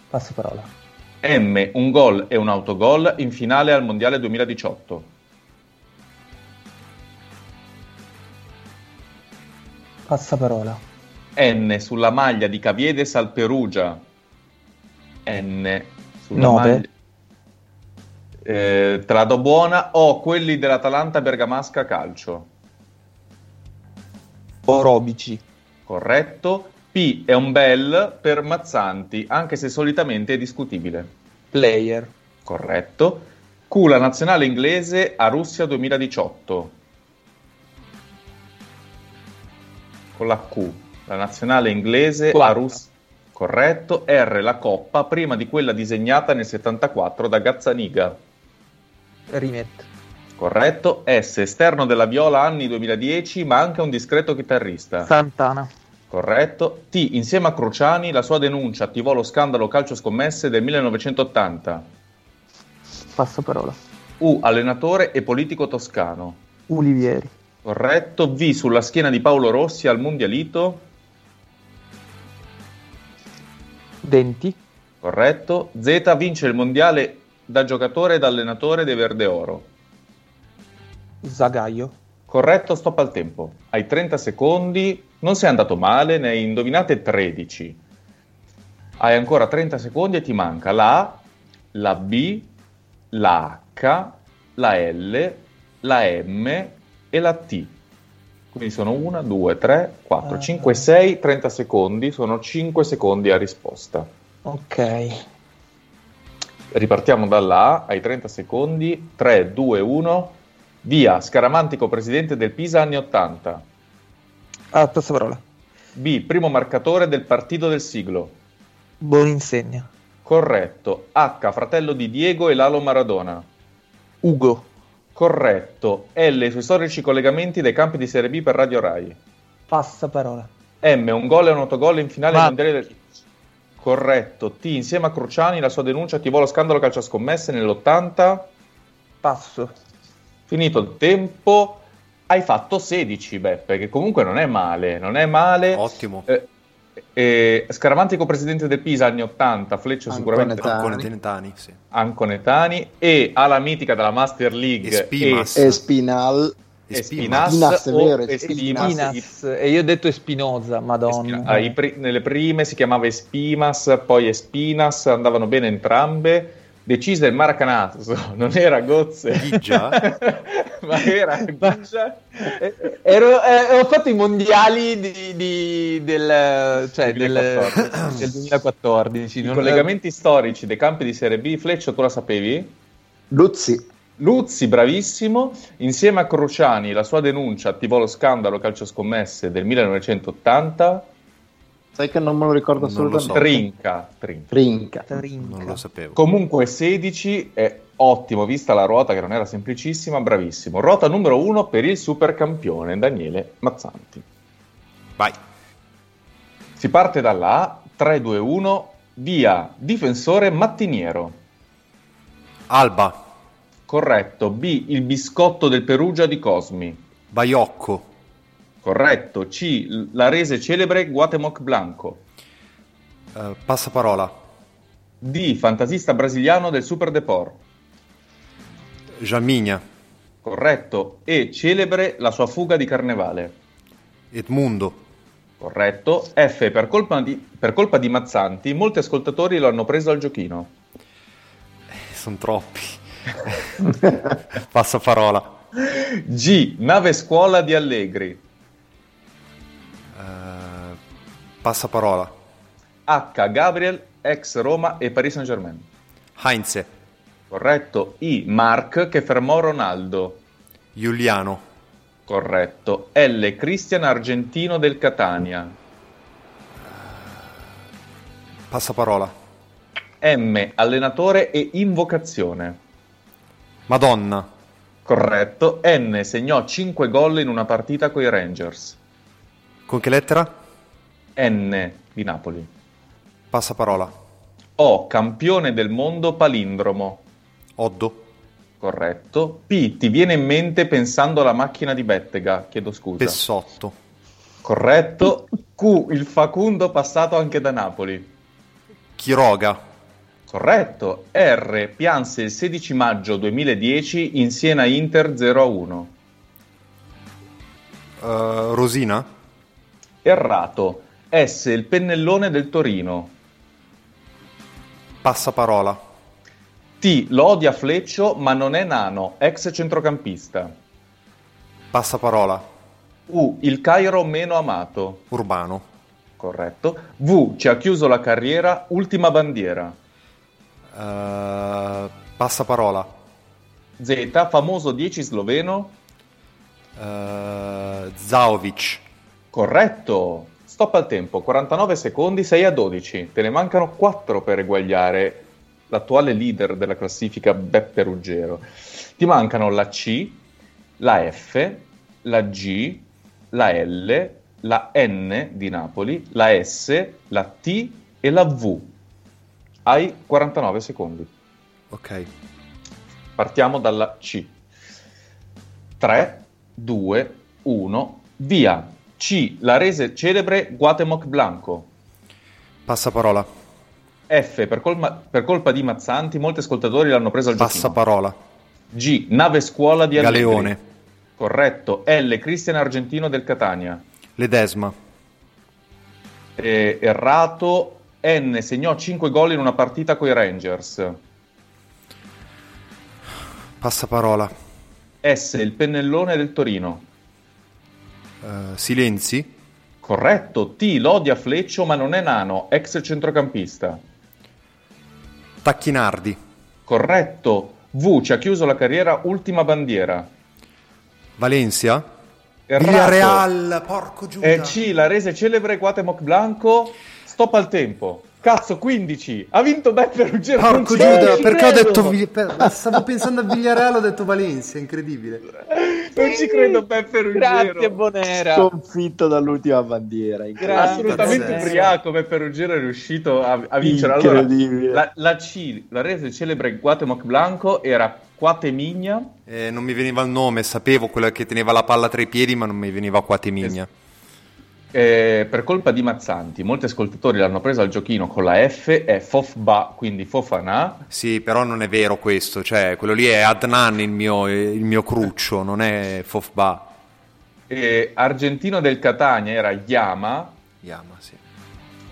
Passa parola. M, un gol e un autogol in finale al Mondiale 2018. Passaparola. N, sulla maglia di Caviedes al Perugia. N, sulla Nove. maglia... Eh, te la do buona. O quelli dell'Atalanta Bergamasca Calcio. Orobici. Corretto. P è un bel per Mazzanti, anche se solitamente è discutibile. Player. Corretto. Q la nazionale inglese a Russia 2018. Con la Q, la nazionale inglese a Quarta. Russia. Corretto. R la coppa prima di quella disegnata nel 74 da Gazzaniga. Rimet. Corretto. S esterno della viola anni 2010, ma anche un discreto chitarrista. Santana. Corretto. T insieme a Cruciani la sua denuncia attivò lo scandalo calcio scommesse del 1980. Passaparola. U allenatore e politico toscano. Ulivieri. Corretto. V sulla schiena di Paolo Rossi al Mondialito. Denti. Corretto. Z vince il mondiale da giocatore ed allenatore dei Verde Oro. Zagaio. Corretto, stop al tempo. Hai 30 secondi, non sei andato male, ne hai indovinate 13. Hai ancora 30 secondi e ti manca la A, la B, la H, la L, la M e la T. Quindi sono 1, 2, 3, 4, 5, 6, 30 secondi, sono 5 secondi a risposta. Ok. Ripartiamo dalla A, hai 30 secondi, 3, 2, 1, via, scaramantico presidente del Pisa anni 80. Ah, passaparola. B, primo marcatore del partito del siglo. Boninsegna. Corretto. H, fratello di Diego e Lalo Maradona. Ugo. Corretto. L, i suoi storici collegamenti dai campi di Serie B per Radio Rai. Passaparola. M, un gol e un autogol in finale Ma- mondiale del... Corretto. T, insieme a Cruciani la sua denuncia attivò lo scandalo calcio a scommesse nell'80. Passo. Finito il tempo, hai fatto 16, Beppe, che comunque non è male, non è male. Ottimo. Eh, eh, Scaramantico presidente del Pisa anni 80, Fleccio sicuramente Anconetani, sì. Anconetani e alla mitica della Master League Espimas. e, E Spinal. e Spinas, Spinas, è vero, Espimas. Spinas. E io ho detto Espinoza, madonna. Ah, pri- nelle prime si chiamava Espimas, poi Espinas, andavano bene entrambe. Decise il Maracanazo, non era Gozze, Ghigia? ma era Ghigia. Eh, ero- eh, ho fatto i mondiali di, di- del, cioè, del, 2014. del 2014. I non- collegamenti storici dei campi di Serie B, Fleccio, tu la sapevi? Luzzi. Luzzi, bravissimo, insieme a Cruciani, la sua denuncia attivò lo scandalo calcio scommesse del 1980. Sai che non me lo ricordo Non lo so. assolutamente. Trinca, trinca. Trinca. Trinca. Non lo sapevo. Comunque 16 è ottimo, vista la ruota che non era semplicissima, bravissimo. Ruota numero 1 per il supercampione Daniele Mazzanti. Vai. Si parte dalla A, 3, 2, 1, via, difensore mattiniero. Alba. Corretto. B, il biscotto del Perugia di Cosmi. Baiocco. Corretto. C, la rese celebre Guatemoc Blanco. Eh, passaparola. D, fantasista brasiliano del Super Deport. Giamigna. Corretto. E, celebre la sua fuga di carnevale. Edmundo. Corretto. F, per colpa di, per colpa di Mazzanti, molti ascoltatori lo hanno preso al giochino. Sono troppi. Passaparola. G, nave scuola di Allegri. Eh, passaparola. H, Gabriel, ex Roma e Paris Saint Germain. Heinze. Corretto. I, Mark, che fermò Ronaldo. Giuliano. Corretto. L, Cristian Argentino del Catania. Passaparola. M, allenatore e invocazione. Madonna. Corretto. N, segnò 5 gol in una partita coi Rangers. Con che lettera? N, di Napoli. Passaparola. O, campione del mondo palindromo. Oddo. Corretto. P, ti viene in mente pensando alla macchina di Bettega. Chiedo scusa. Pessotto. Corretto. Q, il Facundo passato anche da Napoli. Chiroga. Corretto. R pianse il 16 maggio 2010 in Siena Inter 0-1. Uh, Rosina? Errato. S il pennellone del Torino. Passaparola. T lo odia Fleccio ma non è nano, ex centrocampista. Passaparola. U il Cairo meno amato. Urbano. Corretto. V ci ha chiuso la carriera, ultima bandiera. Uh, passaparola. Z famoso 10 sloveno. Uh, Zaovic. Corretto. Stop al tempo, 49 secondi, 6 a 12. Te ne mancano 4 per eguagliare l'attuale leader della classifica Beppe Ruggero. Ti mancano la C, la F, la G, la L, la N di Napoli, la S, la T e la V. Hai 49 secondi. Ok. Partiamo dalla C. 3, 2, 1, via. C. La rese celebre Guatemoc Blanco. Passaparola. F. Per, colma, per colpa di Mazzanti, molti ascoltatori l'hanno preso al giochino. Passaparola. G. Nave scuola di Allegri. Galeone. Corretto. L. Cristian Argentino del Catania. Ledesma. Eh, errato. N. Segnò 5 gol in una partita coi Rangers. Passaparola. S. Il pennellone del Torino. Uh, silenzi? Corretto. T. Lodia Fleccio ma non è nano, ex centrocampista. Tacchinardi. Corretto. V. Ci ha chiuso la carriera, ultima bandiera. Valencia? Villarreal, porco Giuda. E C. La rese celebre Guatemoc Blanco. Stop al tempo. Cazzo, 15. Ha vinto Beppe Ruggero. Porco Giuda, perché ho detto... Per... Stavo pensando a Villarreal, ho detto Valencia, incredibile. Non ci credo Beppe Ruggero. Grazie Bonera. Sconfitto dall'ultima bandiera. Assolutamente ubriaco Beppe Ruggero è riuscito a, a vincere. Allora, la, la, C, la rese celebre Guatemoc Blanco era Quatemigna. Eh, non mi veniva il nome, sapevo quella che teneva la palla tra i piedi, ma non mi veniva Quatemigna. Es- eh, per colpa di Mazzanti, molti ascoltatori l'hanno presa al giochino con la F, è Fofba, quindi Fofana. Sì, però non è vero questo, cioè quello lì è Adnan il mio, il mio cruccio, non è Fofba. E Argentino del Catania era Yama. Yama, sì.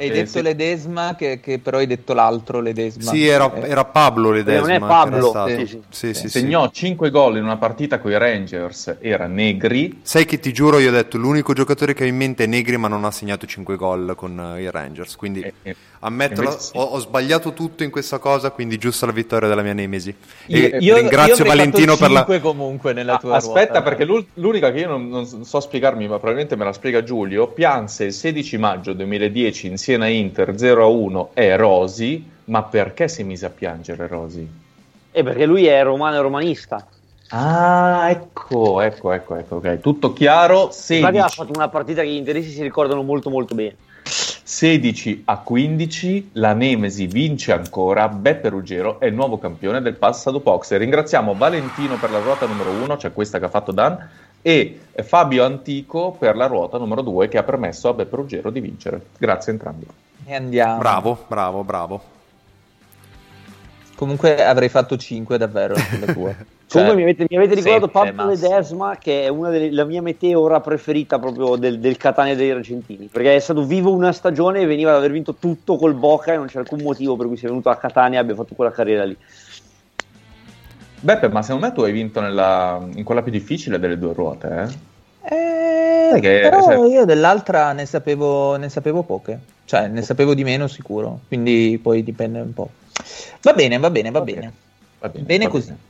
Hai eh, detto sì. Ledesma, che, che, però hai detto l'altro Ledesma. Sì, era, era Pablo Ledesma. Non è Pablo. Sì, sì. Sì, sì, Segnò 5 gol in una partita con i Rangers, era Negri. Sai che ti giuro, io ho detto l'unico giocatore che ho in mente è Negri, ma non ha segnato 5 gol con uh, i Rangers. Quindi eh, eh, ammetto, ho, ho, sbagliato tutto in questa cosa, quindi giusto la vittoria della mia Nemesi. E io, ringrazio io Valentino per la... comunque nella tua ah, Aspetta, ruota. perché l'unica che io non, non, so spiegarmi, ma probabilmente me la spiega Giulio, pianse il 16 maggio 2010 in Siena Inter 0 a 1 è Rosi, ma perché si mise a piangere Rosi? Eh, perché lui è romano e romanista. Ah, ecco, ecco, ecco, ecco, ok. Tutto chiaro. 16. Magari ha fatto una partita che gli interessi si ricordano molto molto bene. 16 a 15, la Nemesi vince ancora, Beppe Ruggero è il nuovo campione del Passado Box. Ringraziamo Valentino per la ruota numero 1, cioè questa che ha fatto Dan, e Fabio Antico per la ruota numero 2 che ha permesso a Beppe Ruggero di vincere. Grazie a entrambi. E andiamo. Bravo, bravo, bravo. Comunque avrei fatto 5 davvero sulle tue. Cioè, Comunque mi avete, mi avete ricordato Pablo Ledesma, che è una della mia meteora preferita proprio del, del Catania dei Argentini, perché è stato vivo una stagione e veniva ad aver vinto tutto col Boca e non c'è alcun motivo per cui sia venuto a Catania e abbia fatto quella carriera lì. Beppe, ma secondo me tu hai vinto nella, in quella più difficile delle due ruote, eh? eh che, però se... io dell'altra ne sapevo, ne sapevo poche, cioè ne sapevo di meno sicuro, quindi poi dipende un po'. Va bene, va bene, va, va bene. bene. Va bene, bene va così. Bene.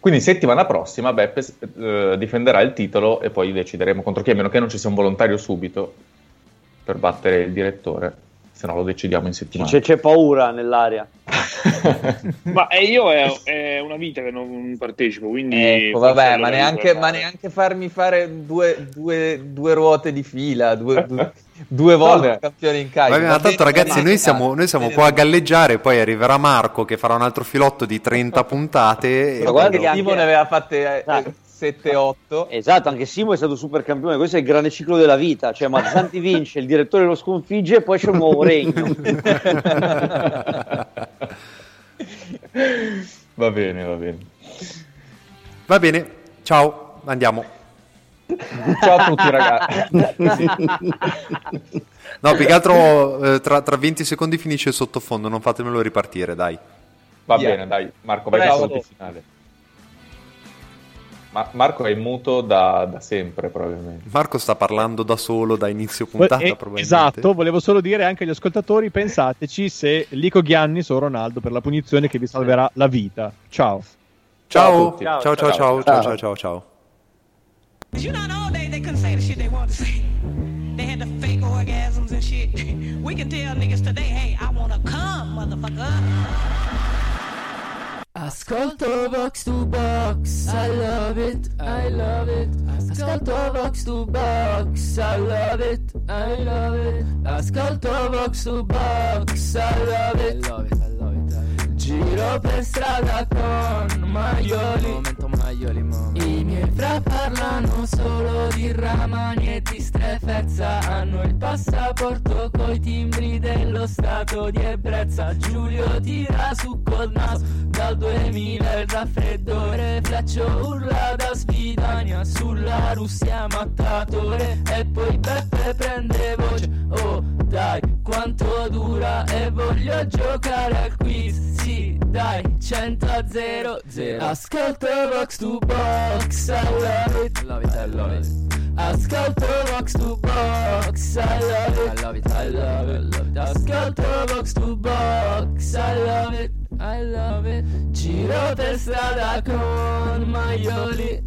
Quindi settimana prossima Beppe eh, difenderà il titolo e poi decideremo contro chi, a meno che non ci sia un volontario subito per battere il direttore, se no lo decidiamo in settimana. C'è, c'è paura nell'aria. ma eh, io è, è, una vita che non partecipo, quindi... Ecco, vabbè, ma neanche, ma neanche, farmi fare due, due, due ruote di fila, due, due, due volte no, campione in carica. Ma tanto ragazzi, noi siamo, noi siamo qua a galleggiare, poi arriverà Marco che farà un altro filotto di 30 puntate. Ma guarda che Ivo ne aveva fatte... Eh, 7-8. Esatto, anche Simo è stato super campione, questo è il grande ciclo della vita, cioè Mazzanti vince, il direttore lo sconfigge e poi c'è un nuovo regno. va bene, va bene. Va bene, ciao, andiamo. Ciao a tutti ragazzi. No, più che altro eh, tra, tra 20 secondi finisce il sottofondo, non fatemelo ripartire, dai. Va Via. bene, dai, Marco, vai al finale. Ma- Marco è muto da, da sempre, probabilmente. Marco sta parlando da solo da inizio puntata, Eh, probabilmente. esatto, volevo solo dire anche agli ascoltatori, pensateci se Lico Ghiannis o Ronaldo per la punizione che vi salverà la vita. Ciao. Ciao, tutti. ciao, ciao, ciao, ciao, ciao, ciao, ciao, ciao. You know, in the old days they couldn't say the shit they wanted to say. They had the fake orgasms and shit. We can tell niggas today, hey, I wanna come, motherfucker. Ascolto box to Box, I love it, I love it. Ascolto box to Box, I love it, I love it. Ascolto box to Box, I love it, I love it, I love it. Giro per strada con maioli, momento maioli, I miei fra parlano solo di ramani e di strefezza. Hanno il passaporto coi timbri dello stato di ebbrezza. Giulio tira su col naso dal 2000 il raffreddore. Fleccio urla da Svidania sulla Russia mattatore. E poi Beppe prende voce. Oh dai quanto dura e voglio giocare al quiz. Sì dai 100 a 0 0 Ascolto Vox to Box I love it I love it I love it. Ascolto Vox to Box I love it I love it I love it, I love it. Ascolto Vox to Box I love it I love it. Giro per strada con maioli